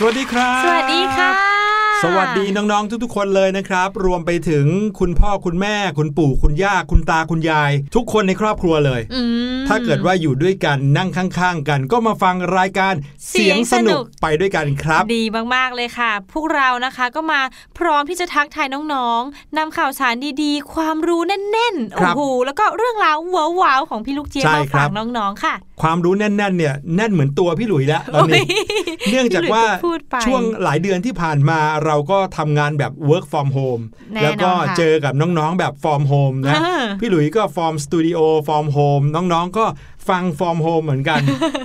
สวัสดีครับ สวัสดีค่ะ สวัสดีน้อง ๆ ทุก ๆ คนเลยนะครับ รวมไปถึงคุณพ่อคุณแม่ คุณปู่คุณย่าคุณตาคุณยาย ทุกคนในครอบครัวเลย อืม ถ้าเกิดว่าอยู่ด้วยกันนั่งข้างๆ กันก็มาฟังรายการเสียงสนุกไปด้วยกันครับ ดีมากๆเลยค่ะ พวกเรานะคะก็มาพร้อมที่จะทักทายน้องๆนำข่าวสารดีๆ ความรู้แน่นๆคโอ้รับโหแล้วก็เรื่องราวว้าวๆของพี่ลูกเจี๊ยบใช่มาครัฝาบกน้องๆค่ะ ความรู้แน่นๆเนี่ยแน่นเหมือนตัวพี่หลุยแล้วตอนนี้เนื่องจากว่าพี่หลุยก็พูดไปช่วงหลายเดือนที่ผ่านมาเราก็ทำงานแบบ work from home แน่นอนแล้วก็ค่ะเจอกับน้องๆแบบ from home นะอ่าพี่หลุยก็ from studio from home น้องๆก็ก็ ฟัง from home เหมือนกัน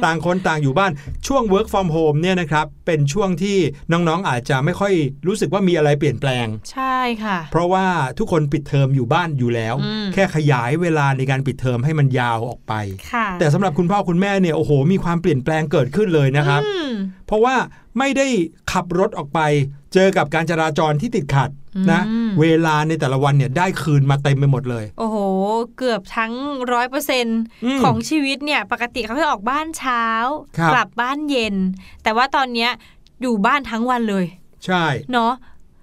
ต่างคนต่างอยู่บ้านช่วง work from home เนี่ยนะครับเป็นช่วงที่น้องๆอาจจะไม่ค่อยรู้สึกว่ามีอะไรเปลี่ยนแปลง ใช่ค่ะ เพราะว่าทุกคนปิดเทอมอยู่บ้านอยู่แล้วอืมแค่ขยายเวลาในการปิดเทอมให้มันยาวออกไปค่ะแต่สำหรับคุณพ่อคุณแม่เนี่ยโอ้โห มีความเปลี่ยนแปลงเกิดขึ้นเลยนะครับอืมเพราะว่าไม่ได้ขับรถออกไป เจอกับการจราจรที่ติดขัดนะอืมเวลาในแต่ละวันเนี่ยได้คืนมาเต็มไปหมดเลย โอ้โห เกือบทั้งร้อยเปอร์เซ็นอืมของชีวิตเนี่ยปกติเขาจะออกบ้านเช้าครับกลับบ้านเย็น แต่ว่าตอนเนี้ยอยู่บ้านทั้งวันเลย ใช่เนาะ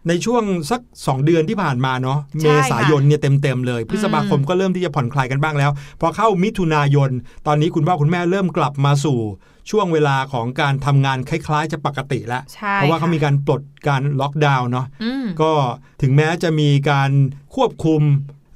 ในช่วงสัก 2 เดือนที่ผ่านมาเนาะใช่เมค่ะษายนเนี่ยเต็มๆเลย พฤษภาคมก็เริ่มที่จะผ่อนคลายกันบ้างแล้ว พอเข้ามิถุนายน ตอนนี้คุณพ่อคุณแม่เริ่มกลับมาสู่ ช่วงเวลาของการทำงานคล้ายๆ จะปกติแล้วใช่เพราะว่าเขาค่มีการปลดการล็อกดาวน์เนาะอืมก็ถึงแม้จะมีการควบคุม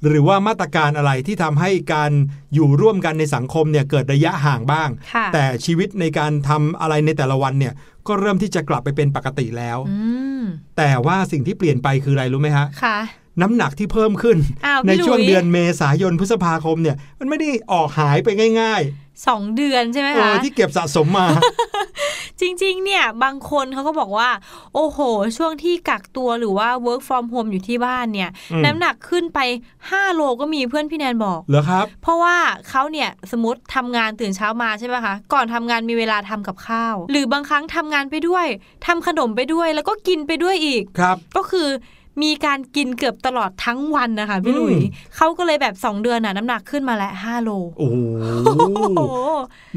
หรือว่ามาตรการอะไรที่ทำให้การอยู่ร่วมกันในสังคมเนี่ยเกิดระยะห่างบ้างค่ะแต่ชีวิตในการทำอะไรในแต่ละวันเนี่ยก็เริ่มที่จะกลับไปเป็นปกติแล้วอืมแต่ว่าสิ่งที่เปลี่ยนไปคืออะไรรู้ไหมฮะค่ะน้ำหนักที่เพิ่มขึ้นอ้าวในพี่หลุยช่วงเดือนเมษายนพฤษภาคมเนี่ย มันไม่ได้ออกหายไปง่ายสองเดือนใช่ไหมๆโอ้คะที่เก็บสะสมมา จริง ๆ เนี่ย บางคนเขาก็บอกว่า โอ้โห ช่วงที่กักตัวหรือว่า work from home อยู่ที่บ้านเนี่ยอืมน้ำหนักขึ้นไป 5 โลก็มีเพื่อนพี่แนนบอกเหรอครับ เพราะว่าเขาเนี่ยสมมติทำงานตื่นเช้ามาใช่ไหมคะ ก่อนทำงานมีเวลาทำกับข้าว หรือบางครั้งทำงานไปด้วยทำขนมไปด้วยแล้วก็กินไปด้วยอีกครับ ก็คือ มีการกินเกือบตลอดทั้งวันนะคะพี่หลุยอืมเขาก็เลยแบบ 2 เดือนน่ะน้ำหนักขึ้นมาแล้ว5โล โอ้โหโอ้โห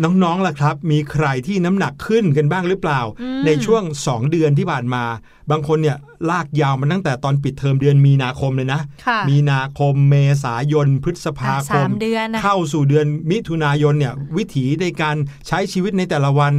น้องๆล่ะครับ มีใครที่น้ำหนักขึ้นกันบ้างหรือเปล่าอืมในช่วง 2 เดือนที่ผ่านมา บางคนเนี่ยลากยาวมาตั้งแต่ตอนปิดเทอมเดือนมีนาคมเลยนะค่ะมีนาคมเมษายน พฤษภาคสามมเดือนนะเข้าสู่เดือนมิถุนายนเนี่ยวิถีในการใช้ชีวิตในแต่ละวัน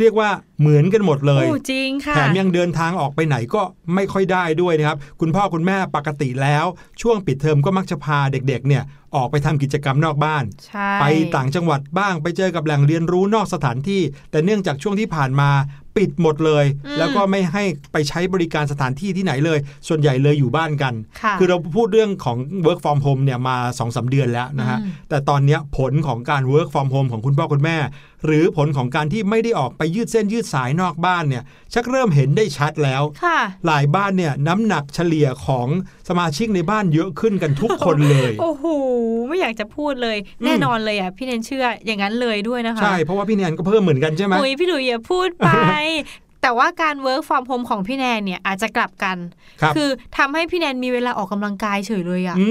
เรียกว่าเหมือนกันหมดเลยโอ้จริงค่ะแถมยังเดินทางออกไปไหนก็ไม่ค่อยได้ด้วยนะครับ คุณพ่อคุณแม่ปกติแล้ว ช่วงปิดเทอมก็มักจะพาเด็กๆเนี่ยออกไปทำกิจกรรมนอกบ้านใช่ไปต่างจังหวัดบ้างไปเจอกับแหล่งเรียนรู้นอกสถานที่ แต่เนื่องจากช่วงที่ผ่านมา ปิดหมดเลย แล้วก็ไม่ให้ไปใช้บริการสถานที่ที่ไหนเลย ส่วนใหญ่เลยอยู่บ้านกันค่ะคือเราพูดเรื่องของ work from home เนี่ยมา2อสเดือนแล้วนะฮะอืมแต่ตอนเนี้ยผลของการ work from home ของคุณพ่อคุณแม่ หรือผลของการที่ไม่ได้ออกไปยืดเส้นยืดสายนอกบ้านเนี่ยชักเริ่มเห็นได้ชัดแล้วค่ะหลายบ้านเนี่ยน้ำหนักเฉลี่ยของสมาชิกในบ้านเยอะขึ้นกันทุกคนเลย โอ้โหไม่อยากจะพูดเลย แน่นอนเลยอะพี่เนนเชื่ออย่างนั้นเลยด้วยนะคะใช่เพราะว่าพี่แนนก็เพิ่มเหมือนกันใช่ไหมอุ้ยพี่หลุยอย่าพูดไป แต่ว่าการ work from home ของพี่แนนเนี่ยอาจจะกลับกันครับอทำให้พี่แนนมีเวลาออกกำลังกายเฉยเลยอะอื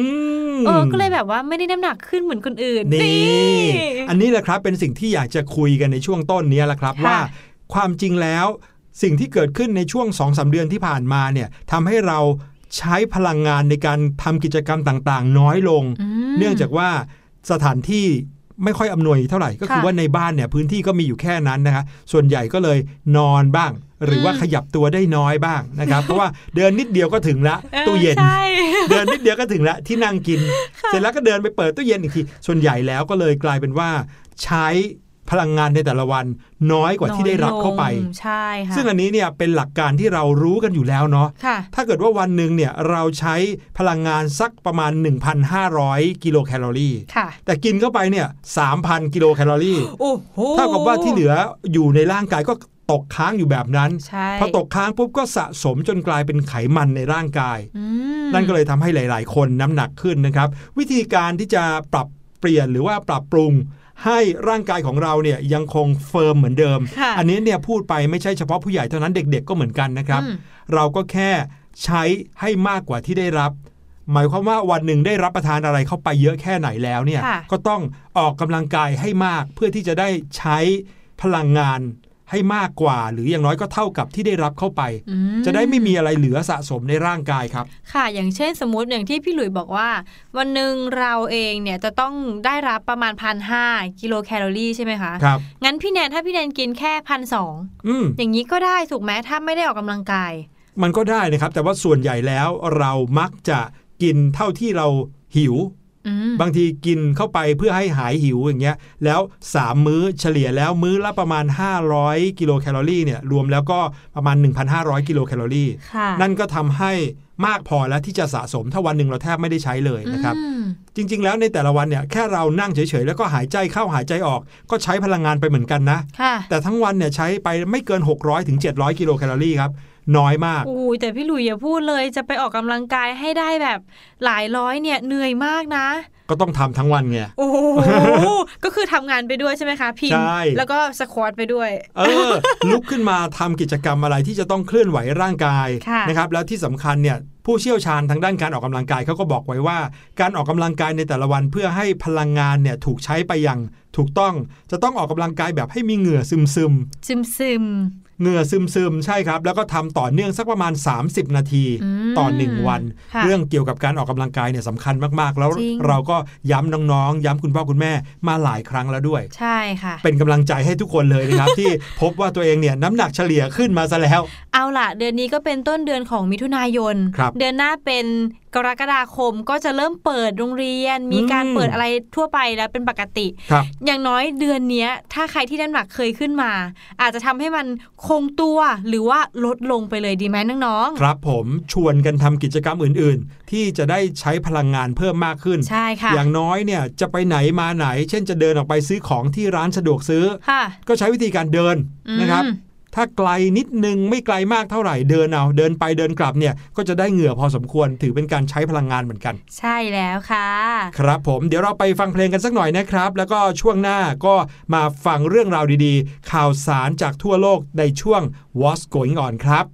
มเออก็เลยแบบว่าไม่ได้น้ำหนักขึ้นเหมือนคนอื่นนี่อันนี้แหละครับเป็นสิ่งที่อยากจะคุยกันในช่วงต้นนี้แหละครับค่ะว่าความจริงแล้วสิ่งที่เกิดขึ้นในช่วง2อสเดือนที่ผ่านมาเนี่ยทำให้เราใช้พลังงานในการทำกิจกรรมต่างๆ น้อยลงอืมเนื่องจากว่าสถานที่ ไม่ค่อยอำนวยเท่าไหร่ ก็คือค่ะว่าในบ้านเนี่ยพื้นที่ก็มีอยู่แค่นั้นนะคะส่วนใหญ่ก็เลยนอนบ้าง หรือว่าอืมขยับตัวได้น้อยบ้างนะครับเพราะว่าเดินนิดเดียวก็ถึงละออตู้เย็นใช่เดินนิดเดียวก็ถึงละที่นั่งกิน เสร็จแล้วก็เดินไปเปิดตู้เย็นอีกทีส่วนใหญ่แล้วก็เลยกลายเป็นว่าใช้ พลังงานในแต่ละวันน้อยกว่าที่ได้รับเข้าไปน้อยลงใช่ค่ะซึ่งอันนี้เนี่ยเป็นหลักการที่เรารู้กันอยู่แล้วเนาะค่ะถ้าเกิดว่าวันหนึ่งเนี่ยเราใช้พลังงานสักประมาณ 1,500 กิโลแคลอรี่ค่ะแต่กินเข้าไปเนี่ย3,000 กิโลแคลอรี่โอ้โหเท่ากับว่าที่เหลืออยู่ในร่างกายก็ตกค้างอยู่แบบนั้นใช่พอตกค้างปุ๊บก็สะสมจนกลายเป็นไขมันในร่างกายอืมนั่นก็เลยทำให้หลาย ๆ คนน้ำหนักขึ้นนะครับ วิธีการที่จะปรับเปลี่ยนหรือว่าปรับปรุง ให้ร่างกายของเราเนี่ยยังคงเฟิร์มเหมือนเดิมค่ะอันนี้เนี่ยพูดไปไม่ใช่เฉพาะผู้ใหญ่เท่านั้นเด็กๆก็เหมือนกันนะครับอืมเราก็แค่ใช้ให้มากกว่าที่ได้รับ หมายความว่าวันหนึ่งได้รับประทานอะไรเข้าไปเยอะแค่ไหนแล้วเนี่ยค่ะก็ต้องออกกำลังกายให้มากเพื่อที่จะได้ใช้พลังงาน ให้มากกว่า หรืออย่างน้อยก็เท่ากับที่ได้รับเข้าไปอืจะได้ไม่มีอะไรเหลือสะสมในร่างกายครับ ค่ะ อย่างเช่นสมมติอย่างที่พี่หลุยบอกว่า วันหนึ่งเราเองเนี่ยจะต้องได้รับประมาณพันห้ากิโลแคลอรี่ใช่ไหมคะครับงั้นพี่แนนถ้าพี่แนนกินแค่พันสองอืมอย่างนี้ก็ได้ถูกไหมถ้าไม่ได้ออกกำลังกาย มันก็ได้นะครับ แต่ว่าส่วนใหญ่แล้วเรามักจะกินเท่าที่เราหิวอืม บางทีกินเข้าไปเพื่อให้หายหิวอย่างเงี้ย แล้ว 3 มื้อเฉลี่ยแล้วมื้อละประมาณ 500 กิโลแคลอรี่เนี่ยรวมแล้วก็ประมาณ 1,500 กิโลแคลอรี่ค่ะนั่นก็ทำให้มากพอแล้วที่จะสะสมถ้าวันหนึ่งเราแทบไม่ได้ใช้เลยนะครับอืมจริง ๆ แล้วในแต่ละวันเนี่ยแค่เรานั่งเฉยๆ แล้วก็หายใจเข้าหายใจออก ก็ใช้พลังงานไปเหมือนกันนะค่ะแต่ทั้งวันเนี่ยใช้ไปไม่เกิน 600ถึง700 กิโลแคลอรี่ครับ น้อยมากอู้ยแต่พี่หลุยอย่าพูดเลยจะไปออกกำลังกายให้ได้แบบหลายร้อยเนี่ยเหนื่อยมากนะ ก็ต้องทำทั้งวันไงโอ้โหก็คือทำงานไปด้วยใช่ไหมคะพิมพ์ใช่แล้วก็สควอตไปด้วย เออ ลุกขึ้นมาทำกิจกรรมอะไรที่จะต้องเคลื่อนไหวร่างกายค่ะนะครับ แล้วที่สำคัญเนี่ยผู้เชี่ยวชาญทางด้านการออกกำลังกายเขาก็บอกไว้ว่า การออกกำลังกายในแต่ละวันเพื่อให้พลังงานเนี่ยถูกใช้ไปอย่างถูกต้องจะต้องออกกำลังกายแบบให้มีเหงื่อซึมซึมซึมซึมๆ เหงื่อซึมซึมๆ ใช่ครับ แล้วก็ทำต่อเนื่องสักประมาณ 30 นาทีอืมต่อหนึ่งวันค่ะเรื่องเกี่ยวกับการออกกำลังกายเนี่ยสำคัญมากๆ แล้วจริงเราก็ย้ำน้องๆ ย้ำคุณพ่อคุณแม่มาหลายครั้งแล้วด้วย ใช่ค่ะ เป็นกำลังใจให้ทุกคนเลยนะครับ ที่พบว่าตัวเองเนี่ยน้ำหนักเฉลี่ยขึ้นมาซะแล้ว เอาล่ะ เดือนนี้ก็เป็นต้นเดือนของมิถุนายนครับเดือนหน้าเป็น กรกฎาคมก็จะเริ่มเปิดโรงเรียน มีการอืมเปิดอะไรทั่วไปแล้วเป็นปกติครับอย่างน้อยเดือนเนี้ยถ้าใครที่น้ำหนักเคยขึ้นมา อาจจะทำให้มันคงตัวหรือว่าลดลงไปเลยดีไหมน้องครับผมชวนกันทำกิจกรรมอื่น ๆ ที่จะได้ใช้พลังงานเพิ่มมากขึ้นๆใช่ค่ะอย่างน้อยเนี่ยจะไปไหนมาไหน เช่นจะเดินออกไปซื้อของที่ร้านสะดวกซื้อค่ะก็ใช้วิธีการเดินอืมนะครับ ถ้าไกลนิดนึงไม่ไกลมากเท่าไหร่เดินเอาเดินไปเดินกลับเนี่ยก็จะได้เหงื่อพอสมควรถือเป็นการใช้พลังงานเหมือนกัน ใช่แล้วค่ะ ครับผมเดี๋ยวเราไปฟังเพลงกันสักหน่อยนะครับ แล้วก็ช่วงหน้าก็มาฟังเรื่องราวดีๆ ข่าวสารจากทั่วโลกในช่วง What's Going On ครับ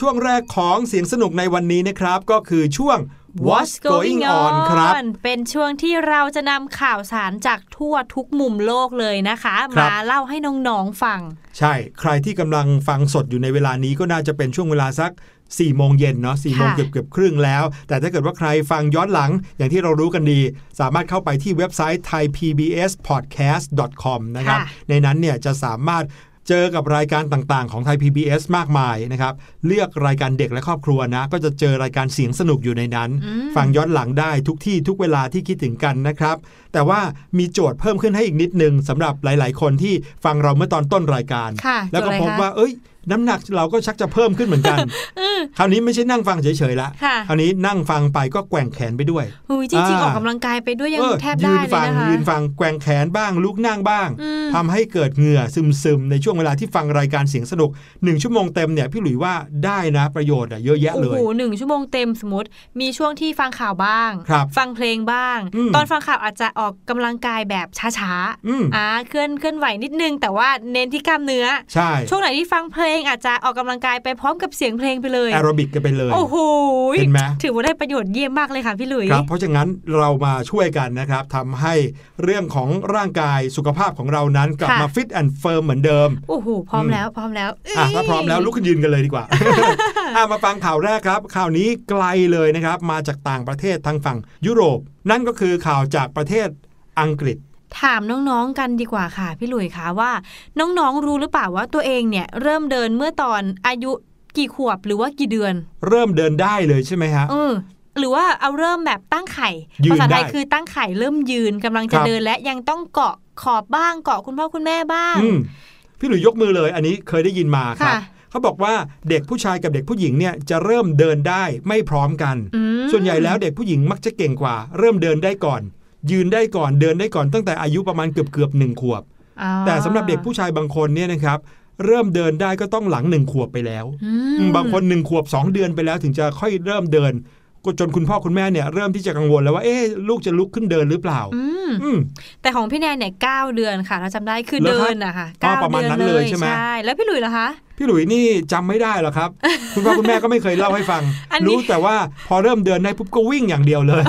ช่วงแรกของเสียงสนุกในวันนี้นะครับ ก็คือช่วง What's Going On ครับ เป็นช่วงที่เราจะนำข่าวสารจากทั่วทุกมุมโลกเลยนะคะครับมาเล่าให้น้องๆฟัง ใช่ ใครที่กำลังฟังสดอยู่ในเวลานี้ก็น่าจะเป็นช่วงเวลาสัก4ี่โมงเย็นเนาะสี่โมงค่ะเกือบเกือบๆครึ่งแล้ว แต่ถ้าเกิดว่าใครฟังย้อนหลังอย่างที่เรารู้กันดี สามารถเข้าไปที่เว็บไซต์ thaipbspodcast.com นะครับ ในนั้นเนี่ยจะสามารถ เจอกับรายการต่างๆ ของไทย PBS มากมายนะครับ เลือกรายการเด็กและครอบครัวนะ ก็จะเจอรายการเสียงสนุกอยู่ในนั้น ฟังย้อนหลังได้ทุกที่ทุกเวลาที่คิดถึงกันนะครับ แต่ว่ามีโจทย์เพิ่มขึ้นให้อีกนิดนึงสำหรับหลาย ๆ คนที่ฟังเราเมื่อตอนต้นรายการค่ะแล้วก็โจทย์อะไรพบคะว่า เอ้ย น้ำหนักเราก็ชักจะเพิ่มขึ้นเหมือนกัน คราวนี้ไม่ใช่นั่งฟังเฉยๆละค่ะคราวนี้นั่งฟังไปก็แกว่งแขนไปด้วยหุยจริงๆอ่าออกกำลังกายไปด้วยยังเออแทบยืได้นเลยฟังนะคะยืนฟังแกว่งแขนบ้างลุกนั่งบ้างอืมทำให้เกิดเหงื่อซึมๆ ในช่วงเวลาที่ฟังรายการเสียงสนุกหนึ่งชั่วโมงเต็มเนี่ยพี่หลุยว่าได้นะประโยชน์อะเยอะแยะเลโอ้ยโหหนึ่งชั่วโมงเต็มสมมติ มีช่วงที่ฟังข่าวบ้างครับฟังเพลงบ้างอืมตอนฟังข่าวอาจจะออกกำลังกายแบบช้าอืมๆอ่าเคลื่อนเคลื่อนไหวนิดนึง แต่ว่าเน้นที่กล้ามเนื้อ ใช่ ช่วงไหนที่ฟังเพลงอาจจะออกกำลังกายไปพร้อมกับเสียงเพลงไปเลยแอโรบิกกันไปเลยโอ้โหเห็นไหมถือว่าได้ประโยชน์เยี่ยมมากเลยค่ะพี่หลุยครับเพราะฉะนั้นเรามาช่วยกันนะครับทำให้เรื่องของร่างกายสุขภาพของเรานั้นกลับค่ะมา fit and firm เหมือนเดิมโอ้โหพร้อมอืมแล้วพร้อมแล้วอะเยถ้าพร้อมแล้วลุกขึ้นยืนกันเลยดีกว่าอะมาฟังข่าวแรกครับ ข่าวนี้ไกลเลยนะครับมาจากต่างประเทศทางฝั่งยุโรป นั่นก็คือข่าวจากประเทศอังกฤษ ถามน้องๆกันดีกว่าค่ะ พี่หลุยคะว่า น้องๆรู้หรือเปล่าว่าตัวเองเนี่ยเริ่มเดินเมื่อตอนอายุกี่ขวบหรือว่ากี่เดือน เริ่มเดินได้เลยใช่ไหมฮะเออหรือว่าเอาเริ่มแบบตั้งไข่ยืนภาษาไทยได้คือตั้งไข่เริ่มยืนกำลังจะครับเดินและยังต้องเกาะขอบบ้างเกาะคุณพ่อคุณแม่บ้างอืมพี่หลุยยกมือเลย อันนี้เคยได้ยินมาครับค่ะเขาบอกว่าเด็กผู้ชายกับเด็กผู้หญิงเนี่ยจะเริ่มเดินได้ไม่พร้อมกันอืมส่วนใหญ่แล้วเด็กผู้หญิงมักจะเก่งกว่า เริ่มเดินได้ก่อน ยืนได้ก่อนเดินได้ก่อนตั้งแต่อายุประมาณเกือบเกือบๆหนึ่งขวบอ่าแต่สำหรับเด็กผู้ชายบางคนเนี่ยนะครับเริ่มเดินได้ก็ต้องหลังหนึ่งขวบไปแล้วอือืมมบางคนหนึ่งขวบสองเดือนไปแล้ว ถึงจะค่อยเริ่มเดินก็จนคุณพ่อคุณแม่เนี่ยเริ่มที่จะกังวลแล้วว่าเอ๊ะลูกจะลุกขึ้นเดินหรือเปล่า อืมอืมแต่ของพี่แนนเนี่ยเก้าเดือนค่ะ เราจำได้คือเหรอเดิครับนอะค่ะอ๋อเก้าประมาณเดือนนั้นเลเลยยใช่ไหมแล้วพี่หลุยล่ะคะ พี่หลุยนี่จำไม่ได้หรอกครับ คุณพ่อคุณแม่ก็ไม่เคยเล่าให้ฟังอันนี้รู้แต่ว่าพอเริ่มเดินได้ปุ๊บก็วิ่งอย่างเดียวเลย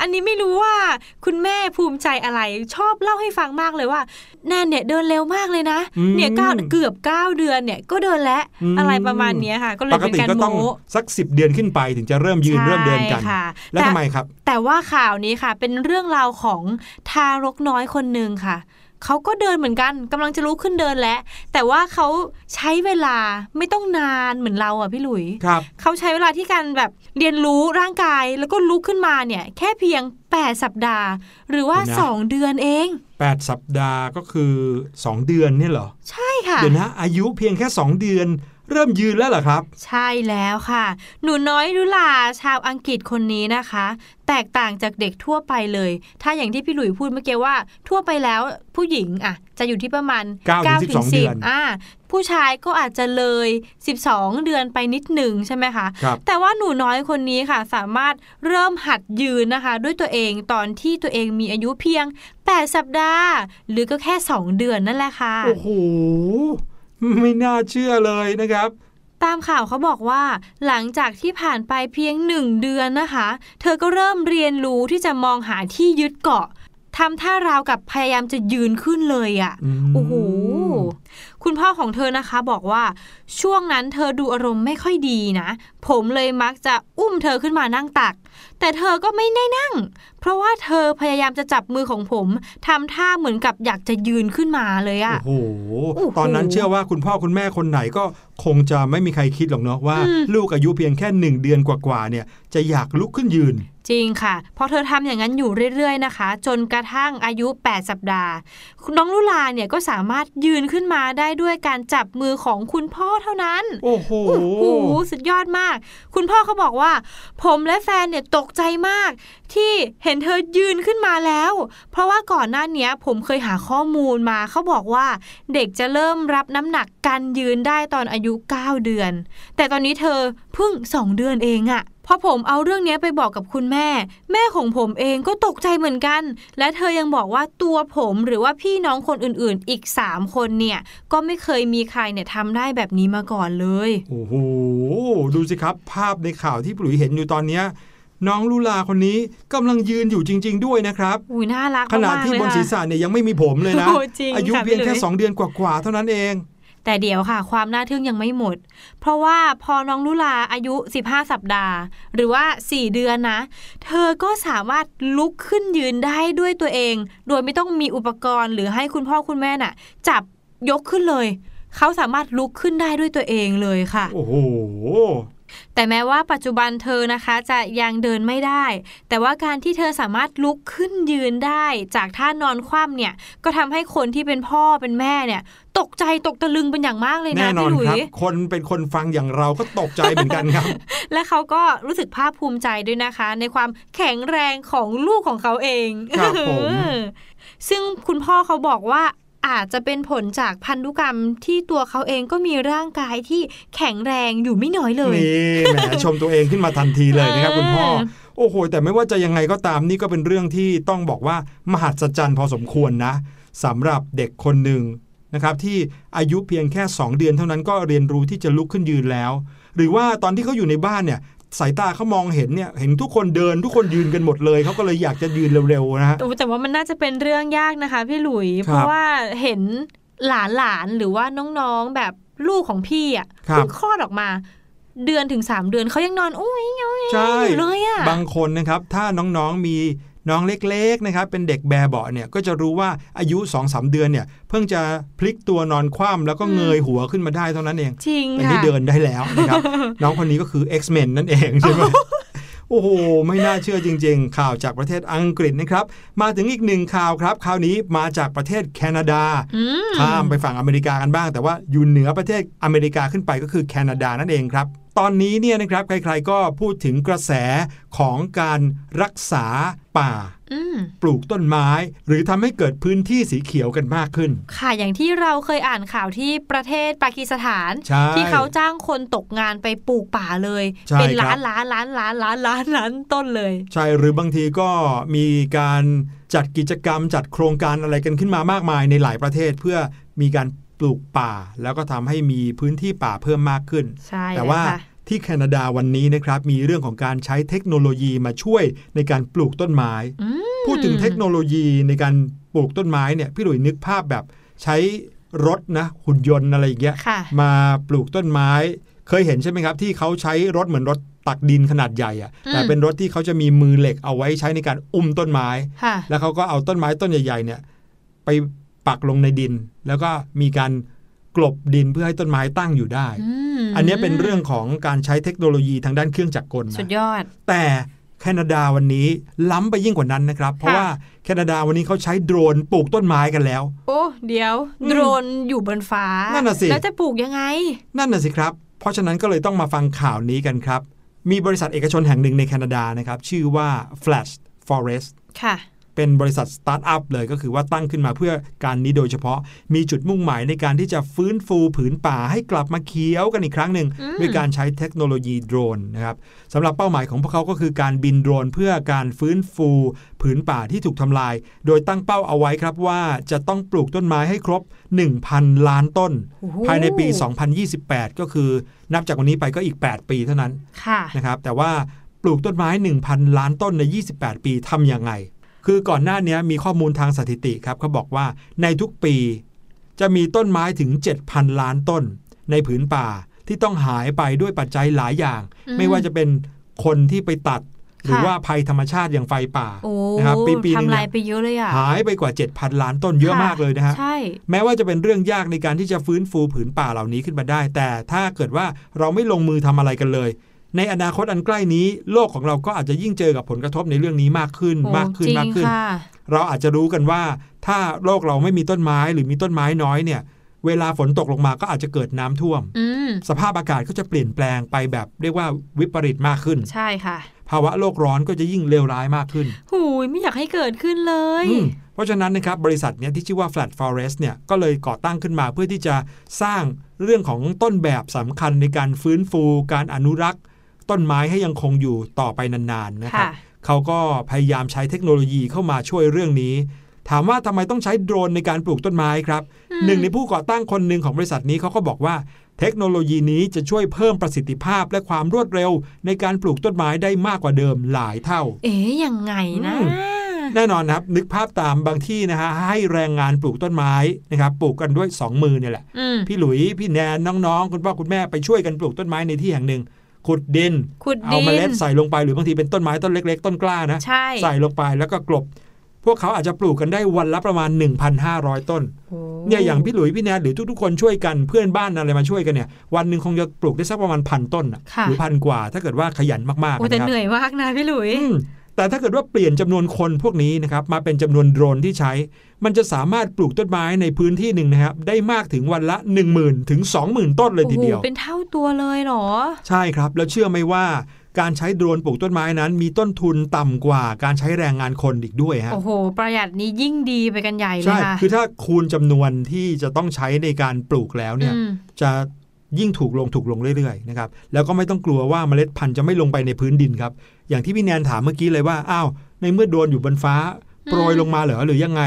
อันนี้ไม่รู้ว่าคุณแม่ภูมิใจอะไรชอบเล่าให้ฟังมากเลยว่าแนนเนี่ยเดินเร็วมากเลยนะอืมเนี่ยเก้าเกือบเก้าเดือนเนี่ยก็เดินแล้วอืมอะไรประมาณเนี้ยค่ะ ก็เลปยกเป็นติการก็ต้องโม้สักสิบเดือนขึ้นไปถึงจะเริ่มยืนใช่เริ่มเดินกันค่ะแล้วแต่ทำไมครับ แต่ว่าข่าวนี้ค่ะ เป็นเรื่องราวของทารกน้อยคนหนึ่งค่ะ เขาก็เดินเหมือนกันกำลังจะลุกขึ้นเดินแล้วแต่ว่าเขาใช้เวลาไม่ต้องนานเหมือนเราอะพี่หลุยครับเขาใช้เวลาที่การแบบเรียนรู้ร่างกายแล้วก็ลุกขึ้นมาเนี่ย แค่เพียง 8 สัปดาห์ หรือว่าเดี๋ยวนะ2เดือนเอง 8 สัปดาห์ก็คือ 2 เดือนเนี่ยเหรอ ใช่ค่ะ เดี๋ยวนะอายุเพียงแค่ 2 เดือน เริ่มยืนแล้วเหรอครับ ใช่แล้วค่ะ หนูน้อยลุลาชาวอังกฤษคนนี้นะคะ แตกต่างจากเด็กทั่วไปเลย ถ้าอย่างที่พี่หลุยพูดเมื่อกี้ว่า ทั่วไปแล้วผู้หญิงอะ จะอยู่ที่ประมาณ9ถึง12เดือนอ่าผู้ชายก็อาจจะเลย 12 เดือนไปนิดหนึ่งใช่ไหมคะครับแต่ว่าหนูน้อยคนนี้ค่ะ สามารถเริ่มหัดยืนนะคะ ด้วยตัวเองตอนที่ตัวเองมีอายุเพียง 8 สัปดาห์ หรือก็แค่ 2 เดือนนั่นแหละค่ะ โอ้โห ไม่น่าเชื่อเลยนะครับ ตามข่าวเขาบอกว่า หลังจากที่ผ่านไปเพียงหนึ่งเดือนนะคะ เธอก็เริ่มเรียนรู้ที่จะมองหาที่ยึดเกาะทำท่าราวกับพยายามจะยืนขึ้นเลยอะ่ะอืมโอ้โห คุณพ่อของเธอนะคะบอกว่าช่วงนั้นเธอดูอารมณ์ไม่ค่อยดีนะ ผมเลยมักจะอุ้มเธอขึ้นมานั่งตัก แต่เธอก็ไม่ได้นั่ง เพราะว่าเธอพยายามจะจับมือของผมทำท่าเหมือนกับอยากจะยืนขึ้นมาเลยอะโอ้โหโอ้โหตอนนั้นเชื่อว่าคุณพ่อคุณแม่คนไหนก็คงจะไม่มีใครคิดหรอกเนาะว่าอืมลูกอายุเพียงแค่หนึ่งเดือนกว่าๆเนี่ยจะอยากลุกขึ้นยืน จริงค่ะพอเธอทำอย่างนั้นอยู่เรื่อยๆนะคะ จนกระทั่งอายุ 8 สัปดาห์ น้องลุลาเนี่ยก็สามารถยืนขึ้นมาได้ด้วยการจับมือของคุณพ่อเท่านั้น โอ้โหโอ้โหสุดยอดมาก คุณพ่อเขาบอกว่า ผมและแฟนเนี่ยตกใจมาก ที่เห็นเธอยืนขึ้นมาแล้ว เพราะว่าก่อนหน้าเนี้ยผมเคยหาข้อมูลมาเขาบอกว่าเด็กจะเริ่มรับน้ำหนักการยืนได้ตอนอายุ 9 เดือน แต่ตอนนี้เธอเพิ่ง 2 เดือนเองอะพพ อผมเอาเรื่องเนี้ยไปบอกกับคุณแม่ แม่ของผมเองก็ตกใจเหมือนกัน และเธอยังบอกว่าตัวผมหรือว่าพี่น้องคนอื่นๆ อีก 3 คนเนี่ย ก็ไม่เคยมีใครเนี่ยทำได้แบบนี้มาก่อนเลย โอ้โห ดูสิครับ ภาพในข่าวที่ปลุยเห็นอยู่ตอนเนี้ยน้องลุลาคนนี้กำลังยืนอยู่จริง ๆ ด้วยนะครับอุ้ยน่ารักขนาดมากๆที่เลยบนค่ะศีรษะเนี่ยยังไม่มีผมเลยนะโอ้จริงอายุค่ะเพียงพี่หลุแค่ย2เดือนกว่าๆเท่านั้นเอง แต่เดี๋ยวค่ะ ความน่าทึ่งยังไม่หมด เพราะว่าพอน้องลุลาอายุ 15 สัปดาห์ หรือว่า 4 เดือนนะ เธอก็สามารถลุกขึ้นยืนได้ด้วยตัวเอง โดยไม่ต้องมีอุปกรณ์หรือให้คุณพ่อคุณแม่น่ะ จับยกขึ้นเลย เขาสามารถลุกขึ้นได้ด้วยตัวเองเลยค่ะ โอ้โห แต่แม้ว่าปัจจุบันเธอนะคะจะยังเดินไม่ได้ แต่ว่าการที่เธอสามารถลุกขึ้นยืนได้ จากท่านอนคว่ำเนี่ยก็ทำให้คนที่เป็นพ่อเป็นแม่เนี่ยตกใจตกตะลึงเป็นอย่างมากเลยนะแน่นอพี่นหลุครับยคนเป็นคนฟังอย่างเราก็ตกใจเหมือนกันครับ และเขาก็รู้สึกภาคภูมิใจด้วยนะคะ ในความแข็งแรงของลูกของเขาเองครับผมซึ่งคุณพ่อเขาบอกว่า อาจจะเป็นผลจากพันธุกรรมที่ตัวเขาเองก็มีร่างกายที่แข็งแรงอยู่ไม่น้อยเลยนี่แหมชมตัวเองขึ้นมาทันทีเลยนะครับเออคุณพ่อโอ้โห แต่ไม่ว่าจะยังไงก็ตามนี่ก็เป็นเรื่องที่ต้องบอกว่ามหัศจรรย์พอสมควรนะสำหรับเด็กคนหนึ่งนะครับที่อายุเพียงแค่ 2 เดือนเท่านั้นก็เรียนรู้ที่จะลุกขึ้นยืนแล้ว หรือว่าตอนที่เขาอยู่ในบ้านเนี่ย สายตาเขามองเห็นเนี่ยเห็นทุกคนเดินทุกคนยืนกันหมดเลยเขาก็เลยอยากจะยืนเร็วๆนะฮะแต่แต่ว่ามันน่าจะเป็นเรื่องยากนะคะ พี่หลุยครับเพราะว่าเห็นหลานหลานๆหรือว่าน้องๆแบบลูกของพี่อะครับเพิ่งคลอดออกมาเดือนถึงสามเดือนเขายังนอนอุ้ยเงยใช่อยู่เลยอะบางคนนะครับ ถ้าน้องๆมี น้องเล็กๆนะครับเป็นเด็กแบบเบาะเนี่ยก็จะรู้ว่าอายุ2-3เดือนเนี่ยเพิ่งจะพลิกตัวนอนคว่ำแล้วก็เงยหัวขึ้นมาได้เท่านั้นเองจริงอันค่ะนี้เดินได้แล้วนะครับน้องคนนี้ก็คือ X-Men นั่นเองใช่ไหมโอ้โห ไม่น่าเชื่อจริง ๆ ข่าวจากประเทศอังกฤษนะครับ มาถึงอีกหนึ่งข่าวครับคราวนี้มาจากประเทศแคนาดาอืมข้ามไปฝั่งอเมริกากันบ้าง แต่ว่าอยู่เหนือประเทศอเมริกาขึ้นไปก็คือแคนาดานั่นเองครับ ตอนนี้เนี่ยนะครับใครๆก็พูดถึงกระแสของการรักษาป่าอืมปลูกต้นไม้ หรือทำให้เกิดพื้นที่สีเขียวกันมากขึ้น ค่ะอย่างที่เราเคยอ่านข่าวที่ประเทศปากีสถานใช่ที่เขาจ้างคนตกงานไปปลูกป่าเลยใช่เป็นครัล้าบนล้านล้านล้านล้านล้านล้านต้นเลย ใช่หรือบางทีก็มีการจัดกิจกรรมจัดโครงการอะไรกันขึ้นมามากมายในหลายประเทศเพื่อมีการปลูกป่าแล้วก็ทำให้มีพื้นที่ป่าเพิ่มมากขึ้นใช่แต่เลยว่าค่ะ ที่แคนาดาวันนี้นะครับมีเรื่องของการใช้เทคโนโลยีมาช่วยในการปลูกต้นไม้อืมพูดถึงเทคโนโลยีในการปลูกต้นไม้เนี่ยพี่หลุยนึกภาพแบบใช้รถนะหุ่นยนต์อะไรอย่างเงี้ยค่ะมาปลูกต้นไม้ เคยเห็นใช่ไหมครับ ที่เขาใช้รถเหมือนรถตักดินขนาดใหญ่อะอืมแต่เป็นรถที่เขาจะมีมือเหล็กเอาไว้ใช้ในการอุ้มต้นไม้ค่ะแล้วเขาก็เอาต้นไม้ต้นใหญ่ๆเนี่ยไปปักลงในดิน แล้วก็มีการ กลบดินเพื่อให้ต้นไม้ตั้งอยู่ได้อืมอันนี้เป็นเรื่องของการใช้เทคโนโลยีทางด้านเครื่องจักรกลสุดนะยอด แต่แคนาดาวันนี้ล้ำไปยิ่งกว่านั้นนะครับ เพราะว่าแคนาดาวันนี้เขาใช้โดรนปลูกต้นไม้กันแล้ว โอ้เดี๋ยวอืมโดรนอยู่บนฟ้า นั่นน่ะสิ แล้วจะปลูกยังไง นั่นน่ะสิครับ เพราะฉะนั้นก็เลยต้องมาฟังข่าวนี้กันครับ มีบริษัทเอกชนแห่งหนึ่งในแคนาดานะครับ ชื่อว่า Flash Forest ค่ะ เป็นบริษัทสตาร์ทอัพเลยก็คือว่าตั้งขึ้นมาเพื่อการนี้โดยเฉพาะ มีจุดมุ่งหมายในการที่จะฟื้นฟูผืนป่าให้กลับมาเขียวกันอีกครั้งหนึ่งอืมด้วยการใช้เทคโนโลยีโดรนนะครับสำหรับเป้าหมายของพวกเขาก็คือการบินโดรนเพื่อการฟื้นฟูผืนป่าที่ถูกทำลาย โดยตั้งเป้าเอาไว้ครับว่าจะต้องปลูกต้นไม้ให้ครบ 1,000 ล้านต้นโอ้โหภายในปี 2028 ก็คือนับจากวันนี้ไปก็อีก 8 ปีเท่านั้นค่ะนะครับแต่ว่าปลูกต้นไม้ 1,000 ล้านต้นใน 28 ปีทำยังไง คือก่อนหน้านี้มีข้อมูลทางสถิติครับเขาบอกว่าในทุกปีจะมีต้นไม้ถึง 7,000 ล้านต้น ในผืนป่าที่ต้องหายไปด้วยปัจจัยหลายอย่างอืมไม่ว่าจะเป็นคนที่ไปตัด หรือค่ะว่าภัยธรรมชาติอย่างไฟป่าโอ้นะครับปีปีหนึงทำลายเนี่ยไปเยอะเลยอะหายไปกว่า 7,000 ล้านต้นเยอะค่มากเลยนะฮะใช่แม้ว่าจะเป็นเรื่องยากในการที่จะฟื้นฟูผืนป่าเหล่านี้ขึ้นมาได้ แต่ถ้าเกิดว่าเราไม่ลงมือทำอะไรกันเลย ในอนาคตอันใกล้นี้ โลกของเราก็อาจจะยิ่งเจอกับผลกระทบในเรื่องนี้มากขึ้นโอ้มากขึ้นจริงมากขึ้นค่ะเราอาจจะรู้กันว่า ถ้าโลกเราไม่มีต้นไม้หรือมีต้นไม้น้อยเนี่ยเวลาฝนตกลงมาก็อาจจะเกิดน้ำท่วมอืมสภาพอากาศก็จะเปลี่ยนแปลงไปแบบเรียกว่าวิปริตมากขึ้น ใช่ค่ะ ภาวะโลกร้อนก็จะยิ่งเลวร้ายมากขึ้นหูยไม่อยากให้เกิดขึ้นเลยอืมเพราะฉะนั้นนะครับบริษัทเนี้ยที่ชื่อว่า Flat Forest เนี่ยก็เลยก่อตั้งขึ้นมาเพื่อที่จะสร้างเรื่องของต้นแบบสำคัญในการฟื้นฟู การอนุรักษ์ ต้นไม้ให้ยังคงอยู่ต่อไปนานๆนะครับค่ะเขาก็พยายามใช้เทคโนโลยีเข้ามาช่วยเรื่องนี้ ถามว่าทำไมต้องใช้โดรนในการปลูกต้นไม้ครับอืมหนึ่งในผู้ก่อตั้งคนหนึ่งของบริษัทนี้เขาก็บอกว่าเทคโนโลยีนี้จะช่วยเพิ่มประสิทธิภาพและความรวดเร็ว ในการปลูกต้นไม้ได้มากกว่าเดิมหลายเท่า เอ๋ยังไงนะอืแน่นอนนะครับ นึกภาพตามบางที่นะฮะให้แรงงานปลูกต้นไม้นะครับปลูกกันด้วย 2 มือเนี่ยแหละอืมพี่หลุย พี่แนนน้องๆ คุณพ่อคุณแม่ไปช่วยกันปลูกต้นไม้ในที่แห่งหนึ่ง ขุดดินขุดเอาดิเมล็ดนใส่ลงไปหรือบางทีเป็นต้นไม้ต้นเล็ก ๆ ต้นกล้านะใช่ใส่ลงไปแล้วก็กลบ พวกเขาอาจจะปลูกกันได้วันละประมาณ 1,500 ต้นโอ้เนี่ยอย่างพี่หลุยพี่แนนหรือทุกๆคนช่วยกันเพื่อนบ้านอะไรมาช่วยกันเนี่ย วันหนึ่งคงจะปลูกได้สักประมาณพันต้นน่ะค่ะหรือพันกว่า ถ้าเกิดว่าขยันมากๆโอ้แต่นะครับเหนื่อยมากนะพี่หลุยอืม แต่ถ้าเกิดว่าเปลี่ยนจำนวนคนพวกนี้นะครับมาเป็นจำนวนโดรนที่ใช้ มันจะสามารถปลูกต้นไม้ในพื้นที่หนึ่งนะครับได้มากถึงวันละ 1 0,000 ถึง 20,000 ต้นเลยทีเดียวโอ้โหเป็นเท่าตัวเลยเหรอ ใช่ครับ แล้วเชื่อไหมว่าการใช้โดรนปลูกต้นไม้นั้น มีต้นทุนต่ำกว่าการใช้แรงงานคนอีกด้วยฮะ โอ้โห ประหยัดนี้ยิ่งดีไปกันใหญ่เลยใช่ค่ะคือถ้าคูณจำนวนที่จะต้องใช้ในการปลูกแล้วเนี่ยอืมจะยิ่งถูกลงถูกลงเรื่อยๆนะครับ แล้วก็ไม่ต้องกลัวว่าเมล็ดพันธุ์จะไม่ลงไปในพื้นดินครับ อย่างที่พี่แนนถามเมื่อกี้เลยว่าอ้าวในเมื่อโดรนอยู่บนฟ้า โปรยลงมาเหรอหรือยังไง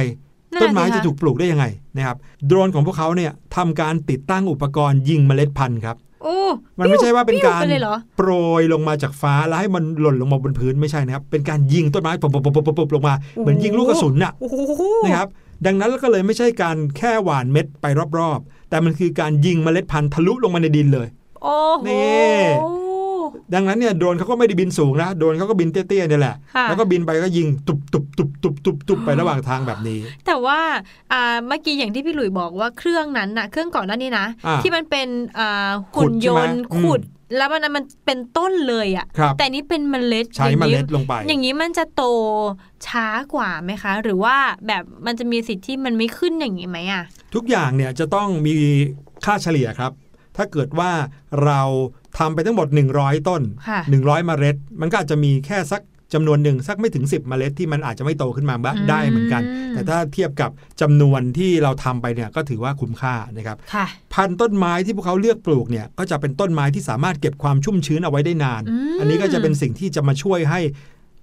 นั่นต้นไม้สิคจะถูกปลูกได้ยังไงนะครับโดรนของพวกเขาเนี่ยทำการติดตั้งอุปกรณ์ยิงเมล็ดพันธุ์ครับโอ้มันไม่ใช่ว่าเป็นการปิ้วไปเลยเหรอโปรยลงมาจากฟ้าแล้วให้มันหล่นลงมาบนพื้นไม่ใช่นะครับ เป็นการยิงต้นไม้ปุ๊บปุ๊บปุ๊บปุ๊บปุ๊บลงมา เหมือนยิงลูกกระสุนน่ะโอ้โหนะครับ ดังนั้นก็เลยไม่ใช่การแค่หว่านเม็ดไปรอบๆ แต่มันคือการยิงเมล็ดพันธุ์ทะลุลงมาในดินเลย โอ้โหนี่ ดังนั้นเนี่ยโดรนเขาก็ไม่ได้บินสูงนะโดรนเขาก็บินเตี้ยๆเนี่ยแหละค่ะแล้วก็บินไปก็ยิงตุบตุบตุบตุบตุบตุบไประหว่างทางแบบนี้ แต่ว่าอ่าเมื่อกี้อย่างที่พี่หลุยบอกว่าเครื่องนั้นน่ะเครื่องก่อนหน้านี้นะอ่าที่มันเป็นอ่าขุหุ่ดนใช่ยไหมนต์อืมขุดแล้วมันมันเป็นต้นเลยอะครับแต่นี้เป็นเมล็ดใช้อย่างเมนี้ล็ดลงไป อย่างนี้มันจะโตช้ากว่าไหมคะ หรือว่าแบบมันจะมีสิทธิ์ที่มันไม่ขึ้นอย่างนี้ไหมอะทุกอย่างเนี่ยจะต้องมีค่าเฉลี่ยครับ ถ้าเกิดว่าเรา ทำไปทั้งหมด 100 ต้นค่ะ100 เมล็ด มันก็อาจจะมีแค่สักจำนวนหนึ่งสักไม่ถึง 10 เมล็ดที่มันอาจจะไม่โตขึ้นมาบ้างอืมได้เหมือนกัน แต่ถ้าเทียบกับจำนวนที่เราทำไปเนี่ยก็ถือว่าคุ้มค่านะครับค่ะพันธุ์ต้นไม้ที่พวกเขาเลือกปลูกเนี่ยก็จะเป็นต้นไม้ที่สามารถเก็บความชุ่มชื้นเอาไว้ได้นานอืมอันนี้ก็จะเป็นสิ่งที่จะมาช่วยให้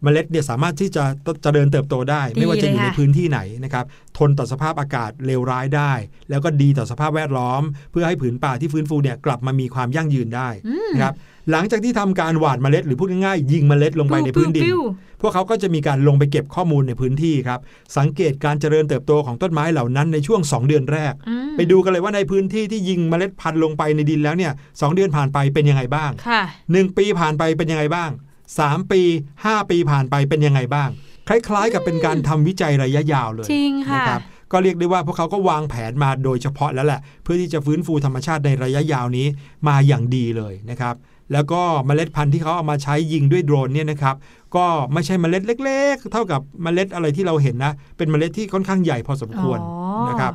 เมล็ดเนี่ยสามารถที่จะเจริญเติบโตได้ดีไม่ว่าจะอยู่เลยในค่ะพื้นที่ไหนนะครับทนต่อสภาพอากาศเลวร้ายได้ แล้วก็ดีต่อสภาพแวดล้อม เพื่อให้ผืนป่าที่ฟื้นฟูเนี่ยกลับมามีความยั่งยืนได้อืมนะครับหลังจากที่ทำการหว่านเมล็ดหรือพูดง่ายๆยิงเมล็ดลงไปในพื้นดินปิ้วพวกเขาก็จะมีการลงไปเก็บข้อมูลในพื้นที่ครับ สังเกตการเจริญเติบโตของต้นไม้เหล่านั้นในช่วง 2 เดือนแรกอืมไปดูกันเลยว่าในพื้นที่ที่ยิงเมล็ดพันธุ์ลงไปในดินแล้วเนี่ยสองเดือนผ่านไปเป็นยังไงบ้างค่ะ1ปีผ่านไปเป็นยังไงบ้าง 3 ปี 5 ปีผ่านไปเป็นยังไงบ้าง คล้ายๆ กับเป็นการทำวิจัยระยะยาวเลยจริงค่ะนะครับก็เรียกได้ว่าพวกเขาก็วางแผนมาโดยเฉพาะแล้วแหละ เพื่อที่จะฟื้นฟูธรรมชาติในระยะยาวนี้มาอย่างดีเลยนะครับ แล้วก็เมล็ดพันธุ์ที่เขาเอามาใช้ยิงด้วยโดรนเนี่ยนะครับ ก็ไม่ใช่เมล็ดเล็ก ๆ เท่ากับเมล็ดอะไรที่เราเห็นนะ เป็นเมล็ดที่ค่อนข้างใหญ่พอสมควรอ๋อนะครับ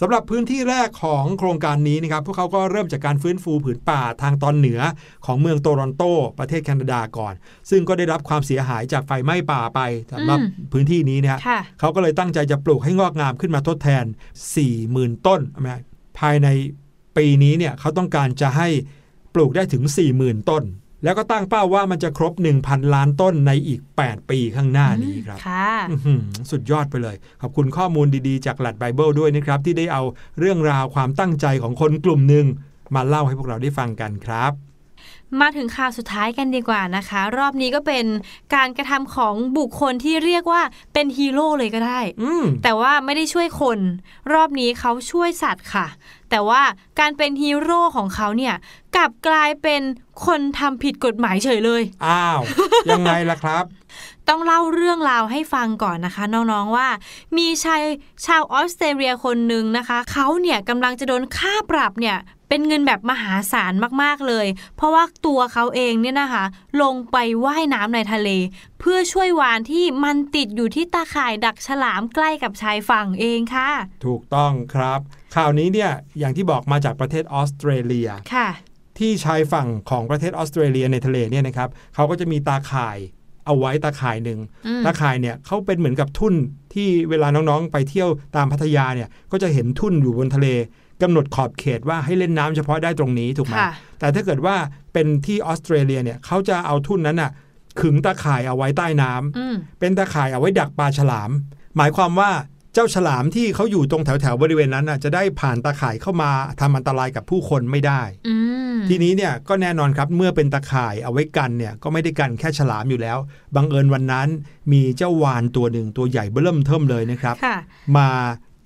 สำหรับพื้นที่แรกของโครงการนี้นะครับพวกเขาก็เริ่มจากการฟื้นฟูผืนป่าทางตอนเหนือของเมืองโตรอนโต ประเทศแคนาดาก่อน ซึ่งก็ได้รับความเสียหายจากไฟไหม้ป่าไปสำหรับอืมพื้นที่นี้นะฮะค่ะเขาก็เลยตั้งใจจะปลูกให้งอกงามขึ้นมาทดแทน 40,000 ต้นนะภายในปีนี้เนี่ยเขาต้องการจะให้ปลูกได้ถึง 40,000 ต้น แล้วก็ตั้งเป้าว่ามันจะครบ 1,000 ล้านต้นในอีก 8 ปีข้างหน้านี้ครับค่ะอื้อหือสุดยอดไปเลย ขอบคุณข้อมูลดีๆ จากหลัดไบเบิลด้วยนะครับ ที่ได้เอาเรื่องราวความตั้งใจของคนกลุ่มหนึ่งมาเล่าให้พวกเราได้ฟังกันครับ มาถึงข่าวสุดท้ายกันดีกว่านะคะ รอบนี้ก็เป็นการกระทำของบุคคลที่เรียกว่าเป็นฮีโร่เลยก็ได้อืมแต่ว่าไม่ได้ช่วยคน รอบนี้เขาช่วยสัตว์ค่ะ แต่ว่าการเป็นฮีโร่ของเขาเนี่ยกลับกลายเป็นคนทำผิดกฎหมายเฉยเลย อ้าว ยังไงล่ะครับ ต้องเล่าเรื่องราวให้ฟังก่อนนะคะ น้องๆว่า มีชายชาวออสเตรเลียคนหนึ่งนะคะเขาเนี่ยกำลังจะโดนค่าปรับเนี่ยเป็นเงินแบบมหาศาลมากๆเลย เพราะว่าตัวเขาเองเนี่ยนะคะ ลงไปว่ายน้ำในทะเล เพื่อช่วยวานที่มันติดอยู่ที่ตาข่ายดักฉลามใกล้กับชายฝั่งเองค่ะ ถูกต้องครับ ข่าวนี้เนี่ยอย่างที่บอกมาจากประเทศออสเตรเลียค่ะ ที่ชายฝั่งของประเทศออสเตรเลียในทะเลเนี่ยนะครับเขาก็จะมีตาข่าย เอาไว้ตาข่ายหนึ่งอืมตาข่ายเนี่ยเขาเป็นเหมือนกับทุ่นที่เวลาน้องๆ ไปเที่ยวตามพัทยาเนี่ยก็จะเห็นทุ่นอยู่บนทะเลกำหนดขอบเขตว่าให้เล่นน้ำเฉพาะได้ตรงนี้ถูกไหมค่ะแต่ถ้าเกิดว่าเป็นที่ออสเตรเลียเนี่ยเขาจะเอาทุ่นนั้นน่ะขึงตาข่ายเอาไว้ใต้น้ำอืมเป็นตาข่ายเอาไว้ดักปลาฉลาม หมายความว่าเจ้าฉลามที่เขาอยู่ตรงแถวแถวๆบริเวณนั้นน่ะจะได้ผ่านตาข่ายเข้ามาทำอันตรายกับผู้คนไม่ได้อืมทีนี้เนี่ยก็แน่นอนครับเมื่อเป็นตาข่ายเอาไว้กันเนี่ยก็ไม่ได้กันแค่ฉลามอยู่แล้วบังเอิญวันนั้นมีเจ้าวานตัวหนึ่งตัวใหญ่เบิ่มเทิมเลยนะครับค่ะมา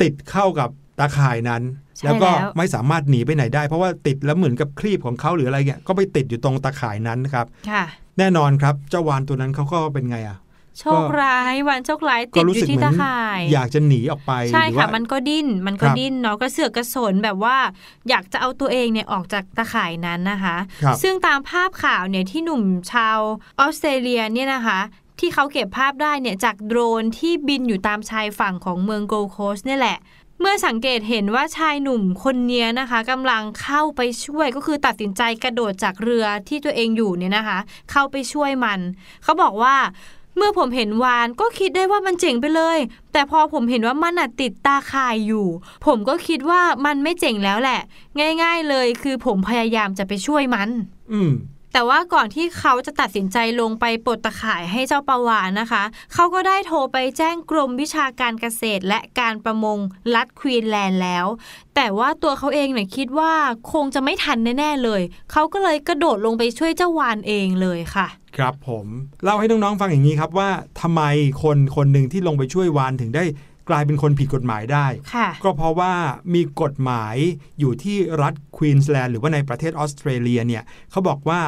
ติดเข้ากับตาข่ายนั้นใช่แล้วก็แล้วไม่สามารถหนีไปไหนได้ เพราะว่าติดแล้วเหมือนกับครีบของเขาหรืออะไรเงี้ยก็ไปติดอยู่ตรงตาข่ายนั้นนะครับค่ะแน่นอนครับเจ้าวานตัวนั้นเขาก็เป็นไงอะ โชคร้ายวันโชคร้ายติก็ดอรู้สึยู่กที่เหมือตานข่าย อยากจะหนีออกไปใช่หรือค่ะว่ามันก็ดิ้นมันก็ครับดิ้นเนาะก็เสือกกระสนแบบว่า อยากจะเอาตัวเองเนี่ยออกจากตาข่ายนั้นนะคะครับซึ่งตามภาพข่าวเนี่ยที่หนุ่มชาวออสเตรเลียเนี่ยนะคะที่เขาเก็บภาพได้เนี่ยจากโดรนที่บินอยู่ตามชายฝั่งของเมืองโกลด์โคสต์เนี่ยแหละ เมื่อสังเกตเห็นว่าชายหนุ่มคนเนี้ยนะคะกำลังเข้าไปช่วยก็คือตัดสินใจกระโดดจากเรือที่ตัวเองอยู่เนี่ยนะคะ เข้าไปช่วยมัน เขาบอกว่า เมื่อผมเห็นวานก็คิดได้ว่ามันเจ๋งไปเลย แต่พอผมเห็นว่ามันน่ะติดตาข่ายอยู่ ผมก็คิดว่ามันไม่เจ๋งแล้วแหละ ง่าย ๆเลยคือผมพยายามจะไปช่วยมัน อืมแต่ว่าก่อนที่เขาจะตัดสินใจลงไปปลดตะข่ายให้เจ้าปลาวานนะคะ เขาก็ได้โทรไปแจ้งกรมวิชาการเกษตรและการประมงรัฐควีนแลนด์แล้ว แต่ว่าตัวเขาเองเนี่ยคิดว่าคงจะไม่ทันแน่ ๆ เลย เขาก็เลยกระโดดลงไปช่วยเจ้าวานเองเลยค่ะ ครับผมเล่าให้น้องๆฟังอย่างนี้ครับว่าทำไมคนคนหนึ่งที่ลงไปช่วยวานถึงได้กลายเป็นคนผิดกฎหมายได้ค่ะก็เพราะว่ามีกฎหมายอยู่ที่รัฐควีนสแลนด์หรือว่าในประเทศออสเตรเลียเนี่ยเขาบอกว่า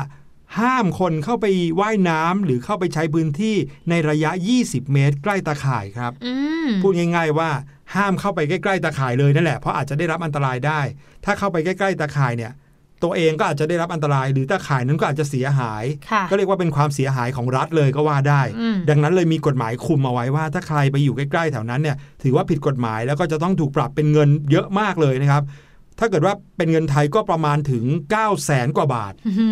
ห้ามคนเข้าไปว่ายน้ำหรือเข้าไปใช้พื้นที่ในระยะ 20 เมตร ใกล้ตาข่ายครับอืมพูดง่าย ๆ ว่าห้ามเข้าไปใกล้ๆตาข่ายเลยนั่นแหละเพราะอาจจะได้รับอันตรายได้ ถ้าเข้าไปใกล้ๆตาข่ายเนี่ย ตัวเองก็อาจจะได้รับอันตราย หรือตาข่ายนั้นก็อาจจะเสียหายค่ะก็เรียกว่าเป็นความเสียหายของรัฐเลยก็ว่าได้อืมดังนั้นเลยมีกฎหมายคุมเอาไว้ว่า ถ้าใครไปอยู่ใกล้ๆแถวนั้นเนี่ยถือว่าผิดกฎหมายแล้วก็จะต้องถูกปรับเป็นเงินเยอะมากเลยนะครับถ้าเกิดว่าเป็นเงินไทยก็ประมาณถึง 9 0 0แสนกว่าบาทอื้อหื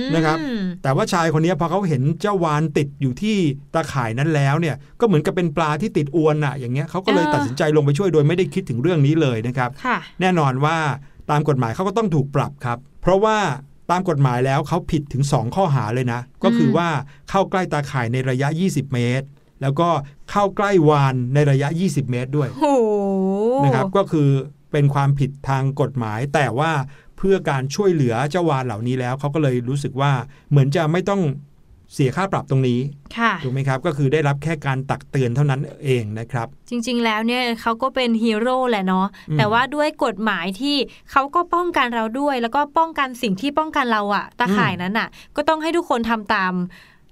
อนะครับ แต่ว่าชายคนนี้พอเขาเห็นเจ้าวานติดอยู่ที่ตาข่ายนั้นแล้วเนี่ย ก็เหมือนกับเป็นปลาที่ติดอวนอะอย่างเงี้ยเขาก็เลยตัดสินใจลงไปช่วยโดยไม่ได้คิดถึงเรื่องนี้เลยนะครับค่ะแน่นอนว่าตามกฎหมายเขาก็ต้องถูกปรับครับ เพราะว่าตามกฎหมายแล้วเขาผิดถึง 2 ข้อหาเลยนะ ก็คือว่าเข้าใกล้ตาข่ายในระยะ 20 เมตร แล้วก็เข้าใกล้วานในระยะ 20 เมตรด้วยโอ้โหนะครับก็คือเป็นความผิดทางกฎหมาย แต่ว่าเพื่อการช่วยเหลือเจ้าวานเหล่านี้แล้วเขาก็เลยรู้สึกว่าเหมือนจะไม่ต้อง เสียค่าปรับตรงนี้ค่ะถูกไหมครับ ก็คือได้รับแค่การตักเตือนเท่านั้นเองนะครับ จริง ๆ แล้วเนี่ยเขาก็เป็นฮีโร่แหละเนาะอืมแต่ว่าด้วยกฎหมายที่เขาก็ป้องกันเราด้วย แล้วก็ป้องกันสิ่งที่ป้องกันเราอะตาข่ายนั้นอะก็ต้องให้ทุกคนทำตาม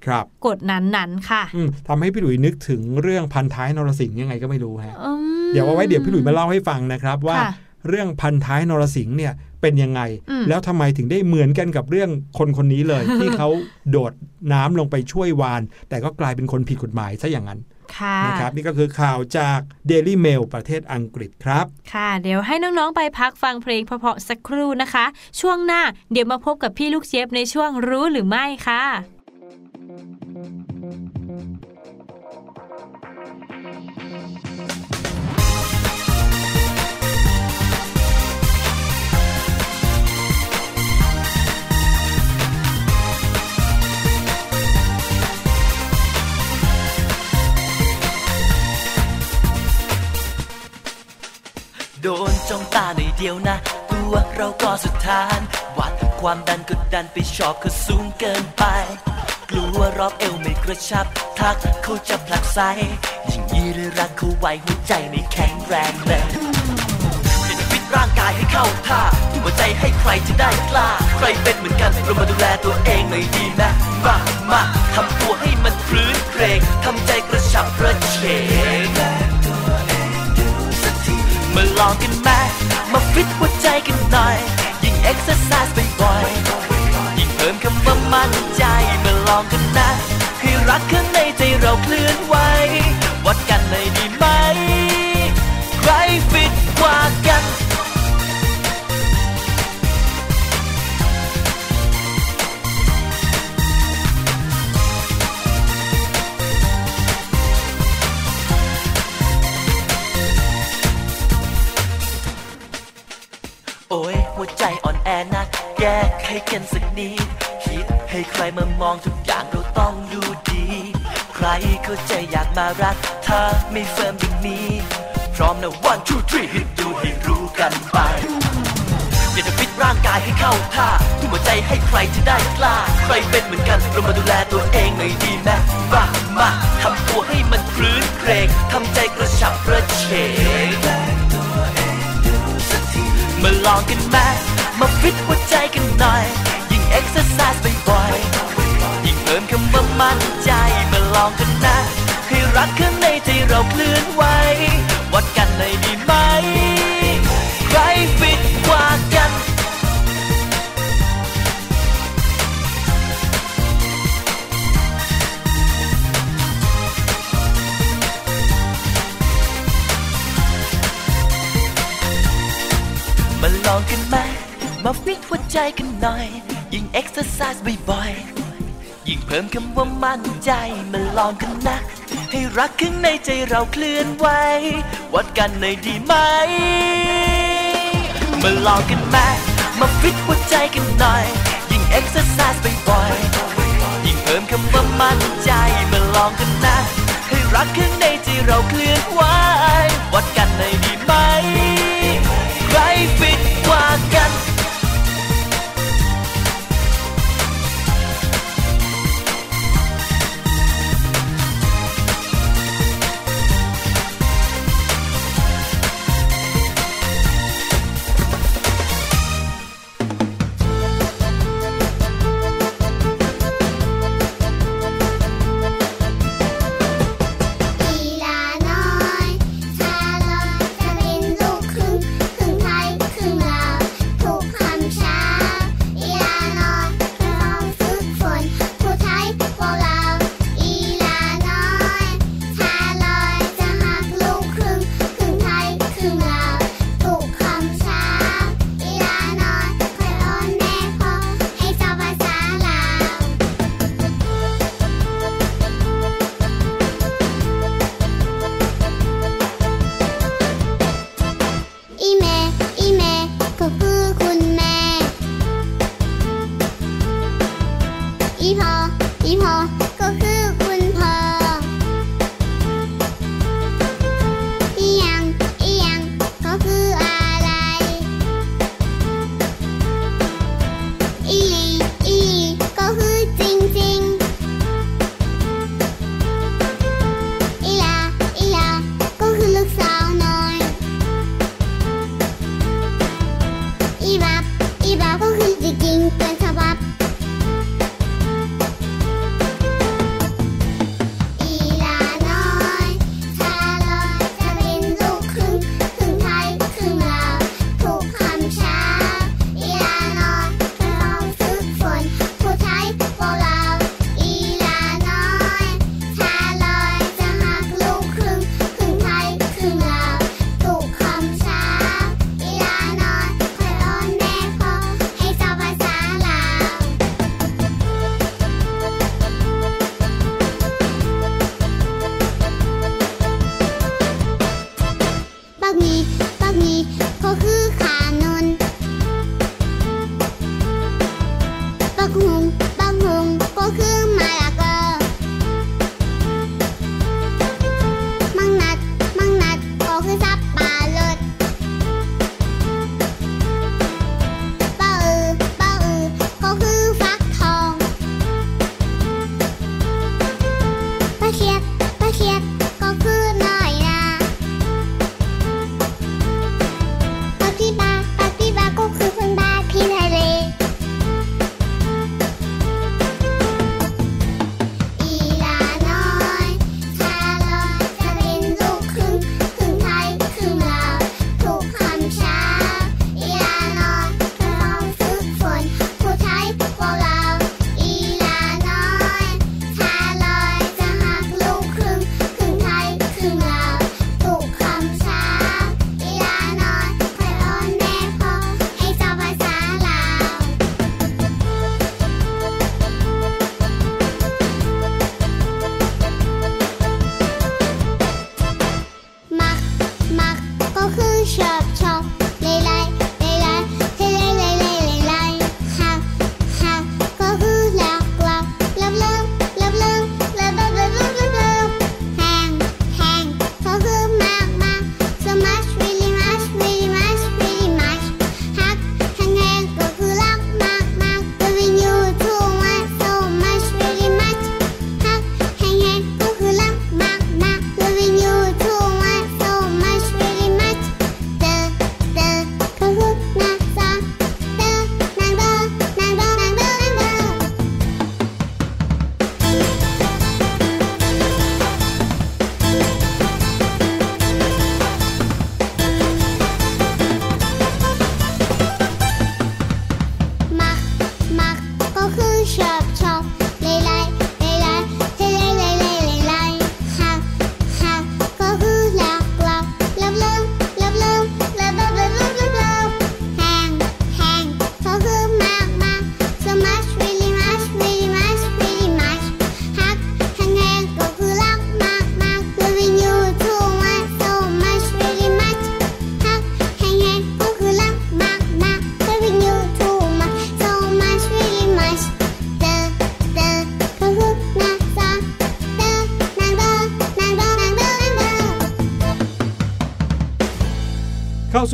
ครับกฎนั้นๆค่ะอืมทำให้พี่หลุยนึกถึงเรื่องพันท้ายนรสิงห์ยังไงก็ไม่รู้ฮะอืมเดี๋ยวเอาไว้เดี๋ยวพี่หลุยมาเล่าให้ฟังนะครับว่าค่ะ เรื่องพันท้ายนรสิงห์เนี่ยเป็นยังไงอืมแล้วทำไมถึงได้เหมือนกันกับเรื่องคนคนนี้เลย ที่เขาโดดน้ำลงไปช่วยวาน แต่ก็กลายเป็นคนผิดกฎหมายซะอย่างนั้นค่ะนะครับนี่ก็คือข่าวจาก Daily Mail ประเทศอังกฤษครับ ค่ะ เดี๋ยวให้น้อง ๆ ไปพักฟังเพลงเพราะๆสักครู่นะคะ ช่วงหน้าเดี๋ยวมาพบกับพี่ลูกเชฟในช่วงรู้หรือไม่ค่ะ จ้องตาหน่อยเดียวนะ ตัวเราก็สุดทานวัดความดันก็ดันไปชอบก็สูงเกินไป กลัวรอบเอวไม่กระชับ ทักเขาจะผลักไสยิ่งยีเรือรักเขาไว้หัวใจไม่แข็งแรงเลยฟิตร่างกายให้เข้าท่าทุ่มหัวใจให้ใครจะได้กล้า ใครเป็นเหมือนกันเรามาดูแลตัวเองหน่อยดีนะมามาทำตัวให้มันพลื้นเครงทำใจกระฉับกระเฉง มาลองกันไหมมาฟิตหัวใจกันหน่อย ยิ่งเอ็กซ์ไซส์บ่อยๆยิ่งเพิ่มคำว่ามั่นใจ มาลองกันนะ ให้รักข้างในใจเราเคลื่อนไหว นะแก้ไขกันสักนิดคิดให้ใครมามองทุกอย่างเราต้องดูดี ใครเข้าใจอยากมารัก ถ้าไม่ firm อย่างนี้ พร้อมนะ one two three ฮิตดูให้รู้กันไปอยากจะฟิตร่างกายให้เข้าท่าทุ่มหัวใจให้ใครจะได้กล้า ใครเป็นเหมือนกันเรามาดูแลตัวเองหน่อยดีไหมมามาทำตัวให้มันครื้นเครงทำใจกระฉับกระเฉงมาลองกันไหม มาฟิตหัวใจกันหน่อย ยิ่งเอ็กซ์ไซส์บ่อยๆยิ่งเพิ่มคำว่ามั่นใจมาลองกันนะ ให้รักข้างในใจเราเคลื่อนไหววัดกันเลยดีไหม ใครฟิตกว่ากันมาลองกันไหม มาฟิตหัวใจกันหน่อย ยิ่งเอ็กซ์ไซส์บ่อยๆ ยิ่งเพิ่มคำว่ามั่นใจมาลองกันนะ ให้รักข้างในใจเราเคลื่อนไหว วัดกันหน่อยดีไหม มาลองกันไหมมาฟิตหัวใจกันหน่อย ยิ่งเอ็กซ์ไซส์บ่อยๆ ยิ่งเพิ่มคำว่ามั่นใจมาลองกันนะ ให้รักข้างในใจเราเคลื่อนไหว วัดกันในอยดี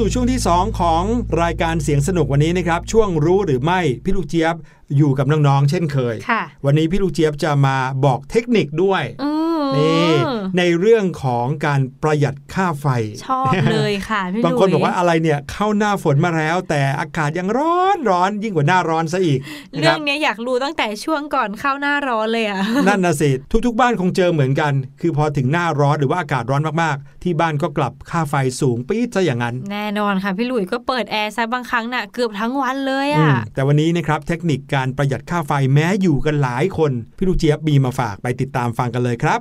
สู่ช่วงที่ 2 ของรายการเสียงสนุกวันนี้นะครับ ช่วงรู้หรือไม่พี่ลูกเจี๊ยบอยู่กับน้องๆเช่นเคยค่ะวันนี้พี่ลูกเจี๊ยบจะมาบอกเทคนิคด้วย อืม นี่ในเรื่องของการประหยัดค่าไฟ ชอบเลยค่ะพี่บางคนหลุยบอกว่าอะไรเนี่ยเข้าหน้าฝนมาแล้ว แต่อากาศยังร้อนร้อนยิ่งกว่าหน้าร้อนซะอีกนะคเรื่รัอบงเนี้ยอยากรู้ตั้งแต่ช่วงก่อนเข้าหน้าร้อนเลยอะนั่นนะสิทุกๆ บ้านคงเจอเหมือนกัน คือพอถึงหน้าร้อนหรือว่าอากาศร้อนมากๆ ที่บ้านก็กลับค่าไฟสูงปี๊ดซะอย่างนั้น แน่นอนค่ะพี่หลุยก็เปิดแอร์ซะบางครั้งน่ะเกือบทั้งวันเลยอือะมแต่วันนี้นะครับเทคนิคการประหยัดค่าไฟแม้อยู่กันหลายคน พี่ลูกเจี๊ยบมีมาฝากไปติดตามฟังกันเลยครับ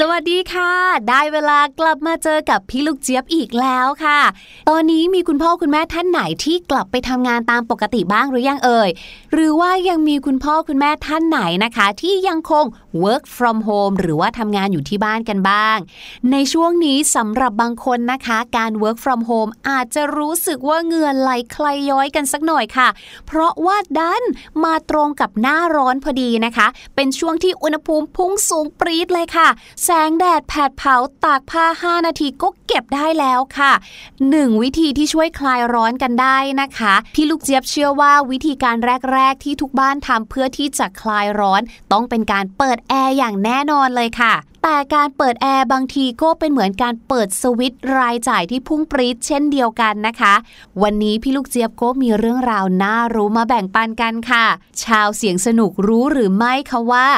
สวัสดีค่ะ ได้เวลากลับมาเจอกับพี่ลูกเจี๊ยบอีกแล้วค่ะ ตอนนี้มีคุณพ่อคุณแม่ท่านไหนที่กลับไปทำงานตามปกติบ้างหรือยังเอ่ย หรือว่ายังมีคุณพ่อคุณแม่ท่านไหนนะคะ ที่ยังคง work from home หรือว่าทำงานอยู่ที่บ้านกันบ้าง ในช่วงนี้สำหรับบางคนนะคะ การ work from home อาจจะรู้สึกว่าเหงื่อไหลคลายย้อยกันสักหน่อยค่ะ เพราะว่าดันมาตรงกับหน้าร้อนพอดีนะคะ เป็นช่วงที่อุณหภูมิพุ่งสูงปรี๊ดเลยค่ะแสงแดดแผดเผาตากผ้า 5 นาทีก็เก็บได้แล้วค่ะ 1 วิธีที่ช่วยคลายร้อนกันได้นะคะ พี่ลูกเจี๊ยบเชื่อว่าวิธีการแรก ๆ ที่ทุกบ้านทำเพื่อที่จะคลายร้อน ต้องเป็นการเปิดแอร์อย่างแน่นอนเลยค่ะแต่การเปิดแอร์บางทีก็เป็นเหมือนการเปิดสวิตช์รายจ่ายที่พุ่งปรี๊ดเช่นเดียวกันนะคะ วันนี้พี่ลูกเจี๊ยบก็มีเรื่องราวน่ารู้มาแบ่งปันกันค่ะ ชาวเสียงสนุกรู้หรือไม่คะว่า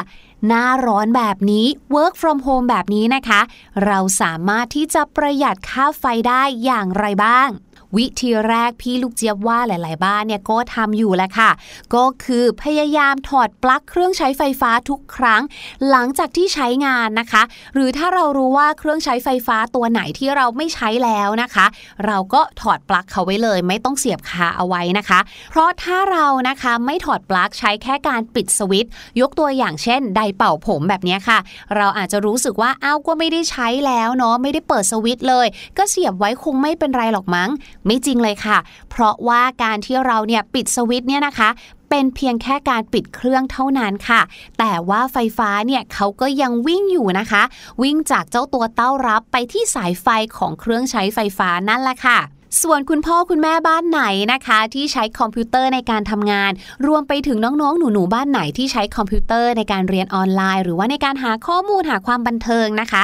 หน้าร้อนแบบนี้ work from home แบบนี้นะคะ เราสามารถที่จะประหยัดค่าไฟได้อย่างไรบ้าง วิธีแรกพี่ลูกเจี๊ยบว่าหลาย ๆ บ้านเนี่ยก็ทำอยู่แหละค่ะ ก็คือพยายามถอดปลั๊กเครื่องใช้ไฟฟ้าทุกครั้ง หลังจากที่ใช้งานนะคะ หรือถ้าเรารู้ว่าเครื่องใช้ไฟฟ้าตัวไหนที่เราไม่ใช้แล้วนะคะ เราก็ถอดปลั๊กเขาไว้เลย ไม่ต้องเสียบคาเอาไว้นะคะ เพราะถ้าเรานะคะไม่ถอดปลั๊กใช้แค่การปิดสวิตช์ยกตัวอย่างเช่น ไดเป่าผมแบบนี้ค่ะ เราอาจจะรู้สึกว่าอ้าวก็ไม่ได้ใช้แล้วเนาะไม่ได้เปิดสวิตช์เลย ก็เสียบไว้คงไม่เป็นไรหรอกมั้งไม่จริงเลยค่ะ เพราะว่าการที่เราเนี่ยปิดสวิตช์เนี่ยนะคะเป็นเพียงแค่การปิดเครื่องเท่านั้นค่ะ แต่ว่าไฟฟ้าเนี่ยเขาก็ยังวิ่งอยู่นะคะ วิ่งจากเจ้าตัวเต้ารับไปที่สายไฟของเครื่องใช้ไฟฟ้านั่นแหละค่ะ ส่วนคุณพ่อคุณแม่บ้านไหนนะคะ ที่ใช้คอมพิวเตอร์ในการทำงาน รวมไปถึงน้องๆ หนูๆ บ้านไหนที่ใช้คอมพิวเตอร์ในการเรียนออนไลน์ หรือว่าในการหาข้อมูลหาความบันเทิงนะคะ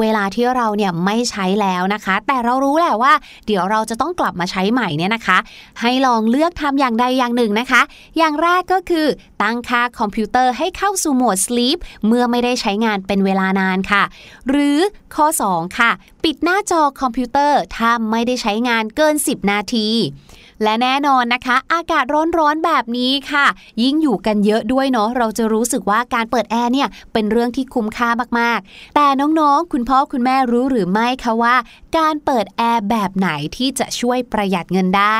เวลาที่เราเนี่ยไม่ใช้แล้วนะคะ แต่เรารู้แหละว่า เดี๋ยวเราจะต้องกลับมาใช้ใหม่เนี่ยนะคะ ให้ลองเลือกทำอย่างใดอย่างหนึ่งนะคะ อย่างแรกก็คือตั้งค่าคอมพิวเตอร์ให้เข้าสู่โหมด sleep เมื่อไม่ได้ใช้งานเป็นเวลานานค่ะ หรือข้อ 2 ค่ะ ปิดหน้าจอคอมพิวเตอร์ถ้าไม่ได้ใช้งานเกิน 10 นาที และแน่นอนนะคะ อากาศร้อนๆแบบนี้ค่ะ ยิ่งอยู่กันเยอะด้วยเนาะเราจะรู้สึกว่าการเปิดแอร์เนี่ยเป็นเรื่องที่คุ้มค่ามากๆ แต่น้องๆ คุณพ่อคุณแม่รู้หรือไม่คะว่า การเปิดแอร์แบบไหนที่จะช่วยประหยัดเงินได้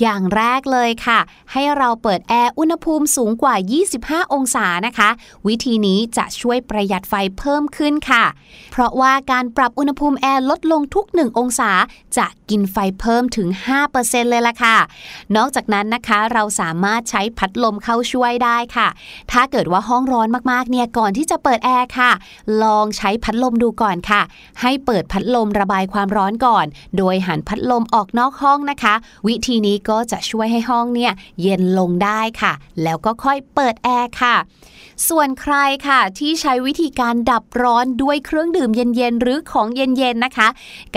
อย่างแรกเลยค่ะ ให้เราเปิดแอร์อุณหภูมิสูงกว่า 25 องศานะคะ วิธีนี้จะช่วยประหยัดไฟเพิ่มขึ้นค่ะ เพราะว่าการปรับอุณหภูมิแอร์ลดลงทุก 1 องศา จะกินไฟเพิ่มถึง 5%เลยล่ะค่ะ นอกจากนั้นนะคะเราสามารถใช้พัดลมเข้าช่วยได้ค่ะ ถ้าเกิดว่าห้องร้อนมากๆเนี่ยก่อนที่จะเปิดแอร์ค่ะ ลองใช้พัดลมดูก่อนค่ะ ให้เปิดพัดลมระบายความร้อนก่อน โดยหันพัดลมออกนอกห้องนะคะ วิธีนี้ก็จะช่วยให้ห้องเนี่ยเย็นลงได้ค่ะ แล้วก็ค่อยเปิดแอร์ค่ะ ส่วนใครค่ะที่ใช้วิธีการดับร้อนด้วยเครื่องดื่มเย็นๆหรือของเย็นๆนะคะ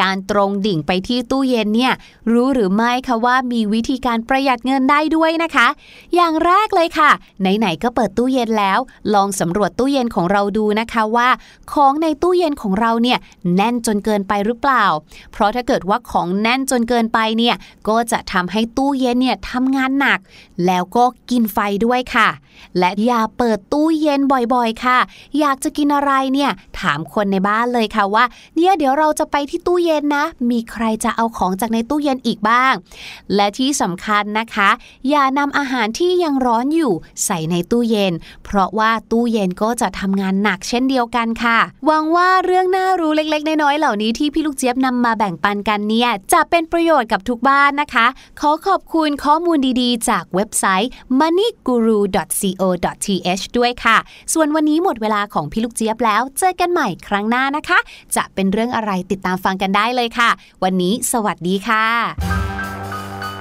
การตรงดิ่งไปที่ตู้เย็นเนี่ยรู้หรือไม่คะว่ามีวิธีการประหยัดเงินได้ด้วยนะคะ อย่างแรกเลยค่ะ ไหนๆก็เปิดตู้เย็นแล้ว ลองสำรวจตู้เย็นของเราดูนะคะว่า ของในตู้เย็นของเราเนี่ยแน่นจนเกินไปหรือเปล่า เพราะถ้าเกิดว่าของแน่นจนเกินไปเนี่ยก็จะทำให้ตู้เย็นเนี่ยทำงานหนัก แล้วก็กินไฟด้วยค่ะ และอย่าเปิดตู้เย็นบ่อยๆ ค่ะ อยากจะกินอะไรเนี่ยถามคนในบ้านเลยค่ะว่า เนี่ยเดี๋ยวเราจะไปที่ตู้เย็นนะ มีใครจะเอาของจากในตู้เย็นอีกบ้างและที่สำคัญนะคะ อย่านำอาหารที่ยังร้อนอยู่ใส่ในตู้เย็น เพราะว่าตู้เย็นก็จะทำงานหนักเช่นเดียวกันค่ะหวังว่าเรื่องน่ารู้เล็ก ๆ น้อยๆเหล่านี้ที่พี่ลูกเจี๊ยบนำมาแบ่งปันกันเนี่ยจะเป็นประโยชน์กับทุกบ้านนะคะ ขอขอบคุณข้อมูลดีๆ จากเว็บไซต์ moneyguru.co.th ด้วยค่ะ ส่วนวันนี้หมดเวลาของพี่ลูกเจี๊ยบแล้ว เจอกันใหม่ครั้งหน้านะคะ จะเป็นเรื่องอะไรติดตามฟังกันได้เลยค่ะ วันนี้สวัสดีค่ะ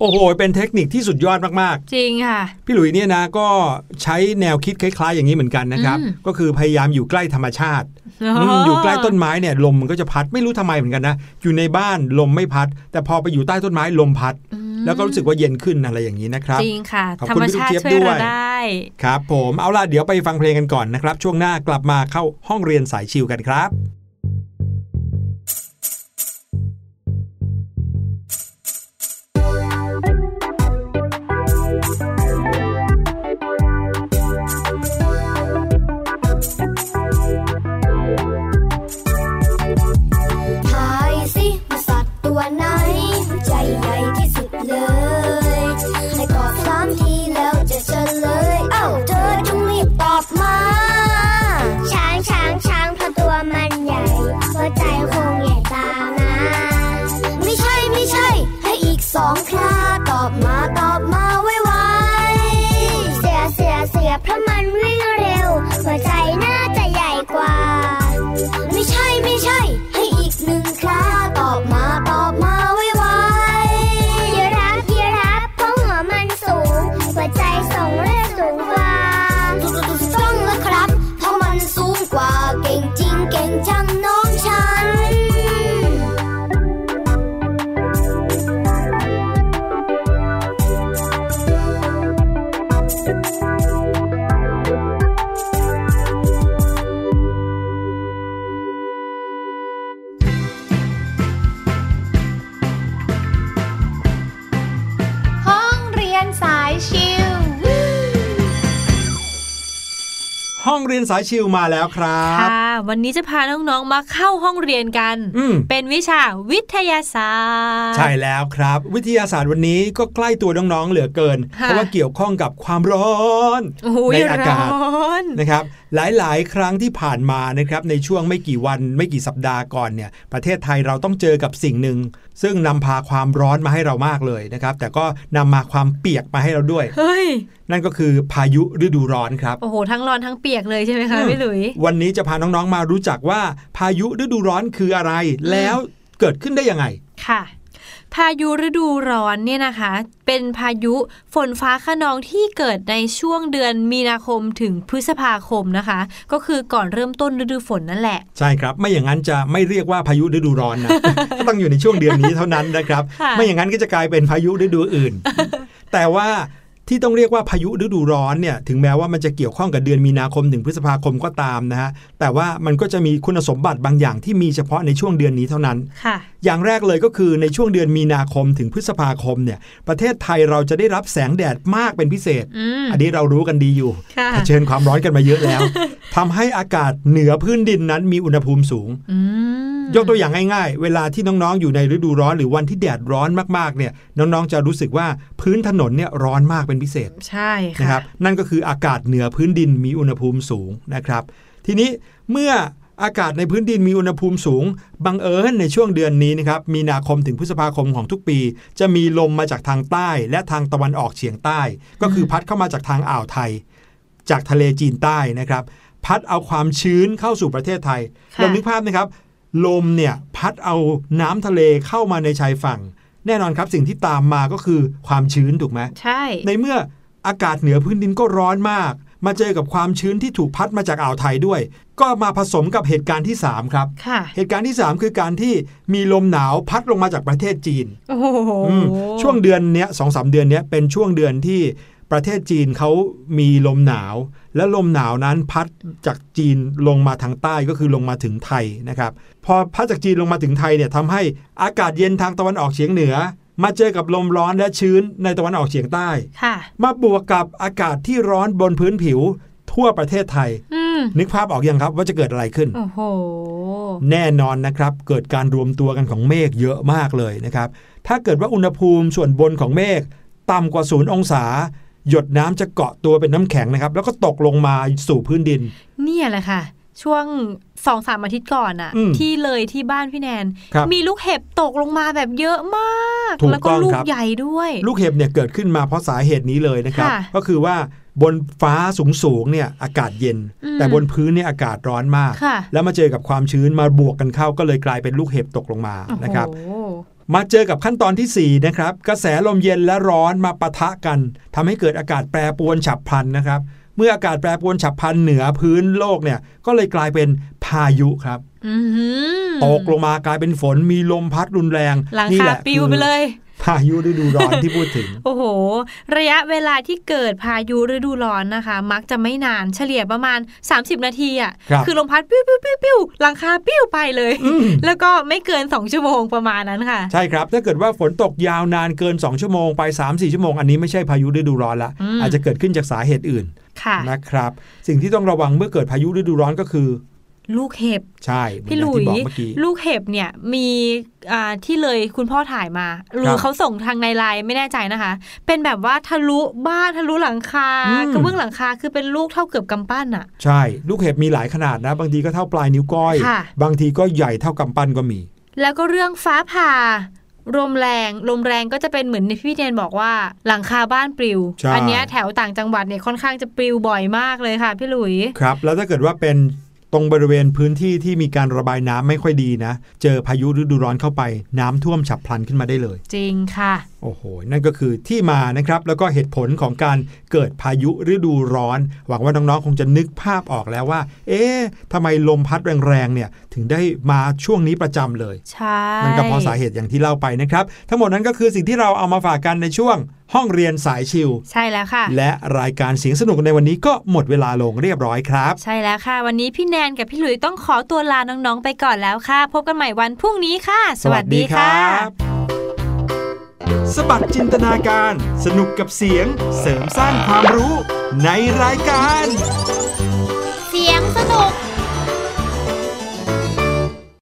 โอ้โห เป็นเทคนิคที่สุดยอดมากจริงค่ะๆพี่หลุยเนี่ยนะก็ใช้แนวคิดคล้าย ๆ อย่างนี้เหมือนกันนะครับอืมก็คือพยายามอยู่ใกล้ธรรมชาติอืมอยู่ใกล้ต้นไม้เนี่ยลมมันก็จะพัดไม่รู้ทำไมเหมือนกันนะ อยู่ในบ้านลมไม่พัด แต่พอไปอยู่ใต้ต้นไม้ลมพัด แล้วก็รู้สึกว่าเย็นขึ้นอะไรอย่างนี้นะครับ จริงค่ะขอบธรคุณรมพี่ลูกชาติเจี๊ยบช่วยด้วเรายได้ครับ ผมเอาล่ะเดี๋ยวไปฟังเพลงกันก่อนนะครับ ช่วงหน้ากลับมาเข้าห้องเรียนสายชิวกันครับ สายชิวมาแล้วครับ ค่ะ วันนี้จะพาน้องๆมาเข้าห้องเรียนกันอืมเป็นวิชาวิทยาศาสตร์ ใช่แล้วครับ วิทยาศาสตร์วันนี้ก็ใกล้ตัวน้องๆเหลือเกินค่ะเพราะว่าเกี่ยวข้องกับความร้อนโอ้ยในอากาศร้อนนะครับ หลายๆ ครั้งที่ผ่านมานะครับในช่วงไม่กี่วันไม่กี่สัปดาห์ก่อนเนี่ย ประเทศไทยเราต้องเจอกับสิ่งหนึ่งซึ่งนำพาความร้อนมาให้เรามากเลยนะครับ แต่ก็นำมาความเปียกมาให้เราด้วยเฮ้ยนั่นก็คือพายุฤดูร้อนครับโอ้โหทั้งร้อนทั้งเปียกเลยใช่ไหมคะพี่หลุยวันนี้จะพาน้องๆมารู้จักว่าพายุฤดูร้อนคืออะไร แล้วเกิดขึ้นได้ยังไงค่ะ พายุฤดูร้อนเนี่ยนะคะ เป็นพายุฝนฟ้าขนองที่เกิดในช่วงเดือนมีนาคมถึงพฤษภาคมนะคะ ก็คือก่อนเริ่มต้นฤดูฝนนั่นแหละ ใช่ครับ ไม่อย่างนั้นจะไม่เรียกว่าพายุฤดูร้อนนะก็ต้องอยู่ในช่วงเดือนนี้เท่านั้นนะครับค่ะไม่อย่างนั้นก็จะกลายเป็นพายุฤดูอื่น แต่ว่า ที่ต้องเรียกว่าพายุฤดูร้อนเนี่ยถึงแม้ว่ามันจะเกี่ยวข้องกับเดือนมีนาคมถึงพฤษภาคมก็ตามนะฮะแต่ว่ามันก็จะมีคุณสมบัติบางอย่างที่มีเฉพาะในช่วงเดือนนี้เท่านั้นค่ะอย่างแรกเลยก็คือในช่วงเดือนมีนาคมถึงพฤษภาคมเนี่ยประเทศไทยเราจะได้รับแสงแดดมากเป็นพิเศษอืมอันนี้เรารู้กันดีอยู่ค่ะเผชิญความร้อนกันมาเยอะแล้วทำให้อากาศเหนือพื้นดินนั้นมีอุณหภูมิสูงอืมยกตัวอย่างง่ายๆ เวลาที่น้องๆอยู่ในฤดูร้อนหรือวันที่แดดร้อนมากๆเนี่ยน้องๆจะรู้สึกว่าพื้นถนนเนี่ยร้อนมากเป็นพิเศษใช่นะค่ะครับนั่นก็คืออากาศเหนือพื้นดินมีอุณหภูมิสูงนะครับ ทีนี้เมื่ออากาศในพื้นดินมีอุณหภูมิสูง บังเอิญในช่วงเดือนนี้นะครับ มีนาคมถึงพฤษภาคมของทุกปี จะมีลมมาจากทางใต้ และทางตะวันออกเฉียงใต้ ก็คือพัดเข้ามาจากทางอ่าวไทย จากทะเลจีนใต้นะครับ พัดเอาความชื้นเข้าสู่ประเทศไทยค่ะลองนึกภาพนะครับ ลมเนี่ยพัดเอาน้ำทะเลเข้ามาในชายฝั่ง แน่นอนครับสิ่งที่ตามมาก็คือความชื้นถูกไหมใช่ ในเมื่ออากาศเหนือพื้นดินก็ร้อนมาก มาเจอกับความชื้นที่ถูกพัดมาจากอ่าวไทยด้วย ก็มาผสมกับเหตุการณ์ที่ 3 ครับค่ะเหตุการณ์ที่ 3 คือการที่มีลมหนาวพัดลงมาจากประเทศจีนโอ้โหอืมช่วงเดือนเนี้ยสองสามเดือนเนี้ยเป็นช่วงเดือนที่ ประเทศจีนเขามีลมหนาว และลมหนาวนั้นพัดจากจีนลงมาทางใต้ก็คือลงมาถึงไทยนะครับ พอพัดจากจีนลงมาถึงไทยเนี่ยทำให้อากาศเย็นทางตะวันออกเฉียงเหนือ มาเจอกับลมร้อนและชื้นในตะวันออกเฉียงใต้ค่ะมาบวกกับอากาศที่ร้อนบนพื้นผิวททั่วประเทศไทยอืมนึกภาพออกยังครับว่าจะเกิดอะไรขึ้น โอ้โห แน่นอนนะครับ เกิดการรวมตัวกันของเมฆเยอะมากเลยนะครับ ถ้าเกิดว่าอุณหภูมิส่วนบนของเมฆต่ำกว่าศูนย์องศา หยดน้ำจะเกาะตัวเป็นน้ำแข็งนะครับ แล้วก็ตกลงมาสู่พื้นดิน เนี่ยแหละค่ะ ช่วงสองสามอาทิตย์ก่อนอะอืมที่เลยที่บ้านพี่แนนครับมีลูกเห็บตกลงมาแบบเยอะมากถูกแล้วก็ต้องลูกครับใหญ่ด้วย ลูกเห็บเนี่ยเกิดขึ้นมาเพราะสาเหตุนี้เลยนะครับค่ะก็คือว่าบนฟ้าสูงสูงๆเนี่ยอากาศเย็นอืมแต่บนพื้นเนี่ยอากาศร้อนมากค่ะแล้วมาเจอกับความชื้นมาบวกกันเข้าก็เลยกลายเป็นลูกเห็บตกลงมาโอ้โหนะครับ มาเจอกับขั้นตอนทีสี่ 4 นะครับ กระแสลมเย็นและร้อนมาปะทะกันทำให้เกิดอากาศแปรปรวนฉับพลันนะครับ เมื่ออากาศแปรปรวนฉับพลันเหนือพื้นโลกเนี่ย ก็เลยกลายเป็นพายุครับอื้อหือตกลงมากลายเป็นฝนมีลมพัดรุนแรงหลังนี่คาแหละปิวคือไปเลย พายุฤดูร้อนที่พูดถึง โอ้โห ระยะเวลาที่เกิดพายุฤดูร้อนนะคะ มักจะไม่นานเฉลี่ยประมาณ 30 นาทีอะครับอลมพัดปิ้วปิ้วปิ้วปิ้วหลังคาปิ้วไปเลยอืมแล้วก็ไม่เกิน 2 ชั่วโมงประมาณนั้นค่ะ ใช่ครับ ถ้าเกิดว่าฝนตกยาวนานเกิน 2 ชั่วโมงไป 3-4 ชั่วโมง อันนี้ไม่ใช่พายุฤดูร้อนละอืมอาจจะเกิดขึ้นจากสาเหตุอื่นค่ะนะครับ สิ่งที่ต้องระวังเมื่อเกิดพายุฤดูร้อนก็คือ ลูกเห็บ ใช่เหมือนพี่อหย่างลุยที่บอกเมื่อกี้ลูกเห็บเนี่ยมีอ่าที่เลยคุณพ่อถ่ายมาหรือเขาส่งทางในไลน์ไม่แน่ใจนะคะ เป็นแบบว่าทะลุบ้านทะลุหลังคาอืมกระเบื้องหลังคาคือเป็นลูกเท่าเกือบกำปั้นอะใช่ ลูกเห็บมีหลายขนาดนะ บางทีก็เท่าปลายนิ้วก้อยค่ะบางทีก็ใหญ่เท่ากำปั้นก็มี แล้วก็เรื่องฟ้าผ่าลมแรงลมแรงก็จะเป็นเหมือนในพี่เดนบอกว่าหลังคาบ้านปลิวใช่อัเนี้ยแถวต่างจังหวัดเนี่ยค่อนข้างจะปลิวบ่อยมากเลยค่ะพี่หลุย ครับ แล้วถ้าเกิดว่าเป็น ตรงบริเวณพื้นที่ที่มีการระบายน้ำไม่ค่อยดีนะ เจอพายุฤดูร้อนเข้าไป น้ำท่วมฉับพลันขึ้นมาได้เลย จริงค่ะ โอ้โห นั่นก็คือที่มานะครับ แล้วก็เหตุผลของการเกิดพายุฤดูร้อน หวังว่าน้องๆคงจะนึกภาพออกแล้วว่า เอ๊ะทำไมลมพัดแรงๆเนี่ยถึงได้มาช่วงนี้ประจำเลย ใช่นั่นก็เพราะสาเหตุอย่างที่เล่าไปนะครับ ทั้งหมดนั้นก็คือสิ่งที่เราเอามาฝากกันในช่วงห้องเรียนสายชิลใช่แล้วค่ะ และรายการเสียงสนุกในวันนี้ก็หมดเวลาลงเรียบร้อยครับ ใช่แล้วค่ะ วันนี้พี่แนนกับพี่หลุยต้องขอตัวลาน้องๆไปก่อนแล้วค่ะ พบกันใหม่วันพรุ่งนี้ค่ะ สวัสดีค่ะสบัดจินตนาการ สนุกกับเสียงเสริมสร้างความรู้ในรายการ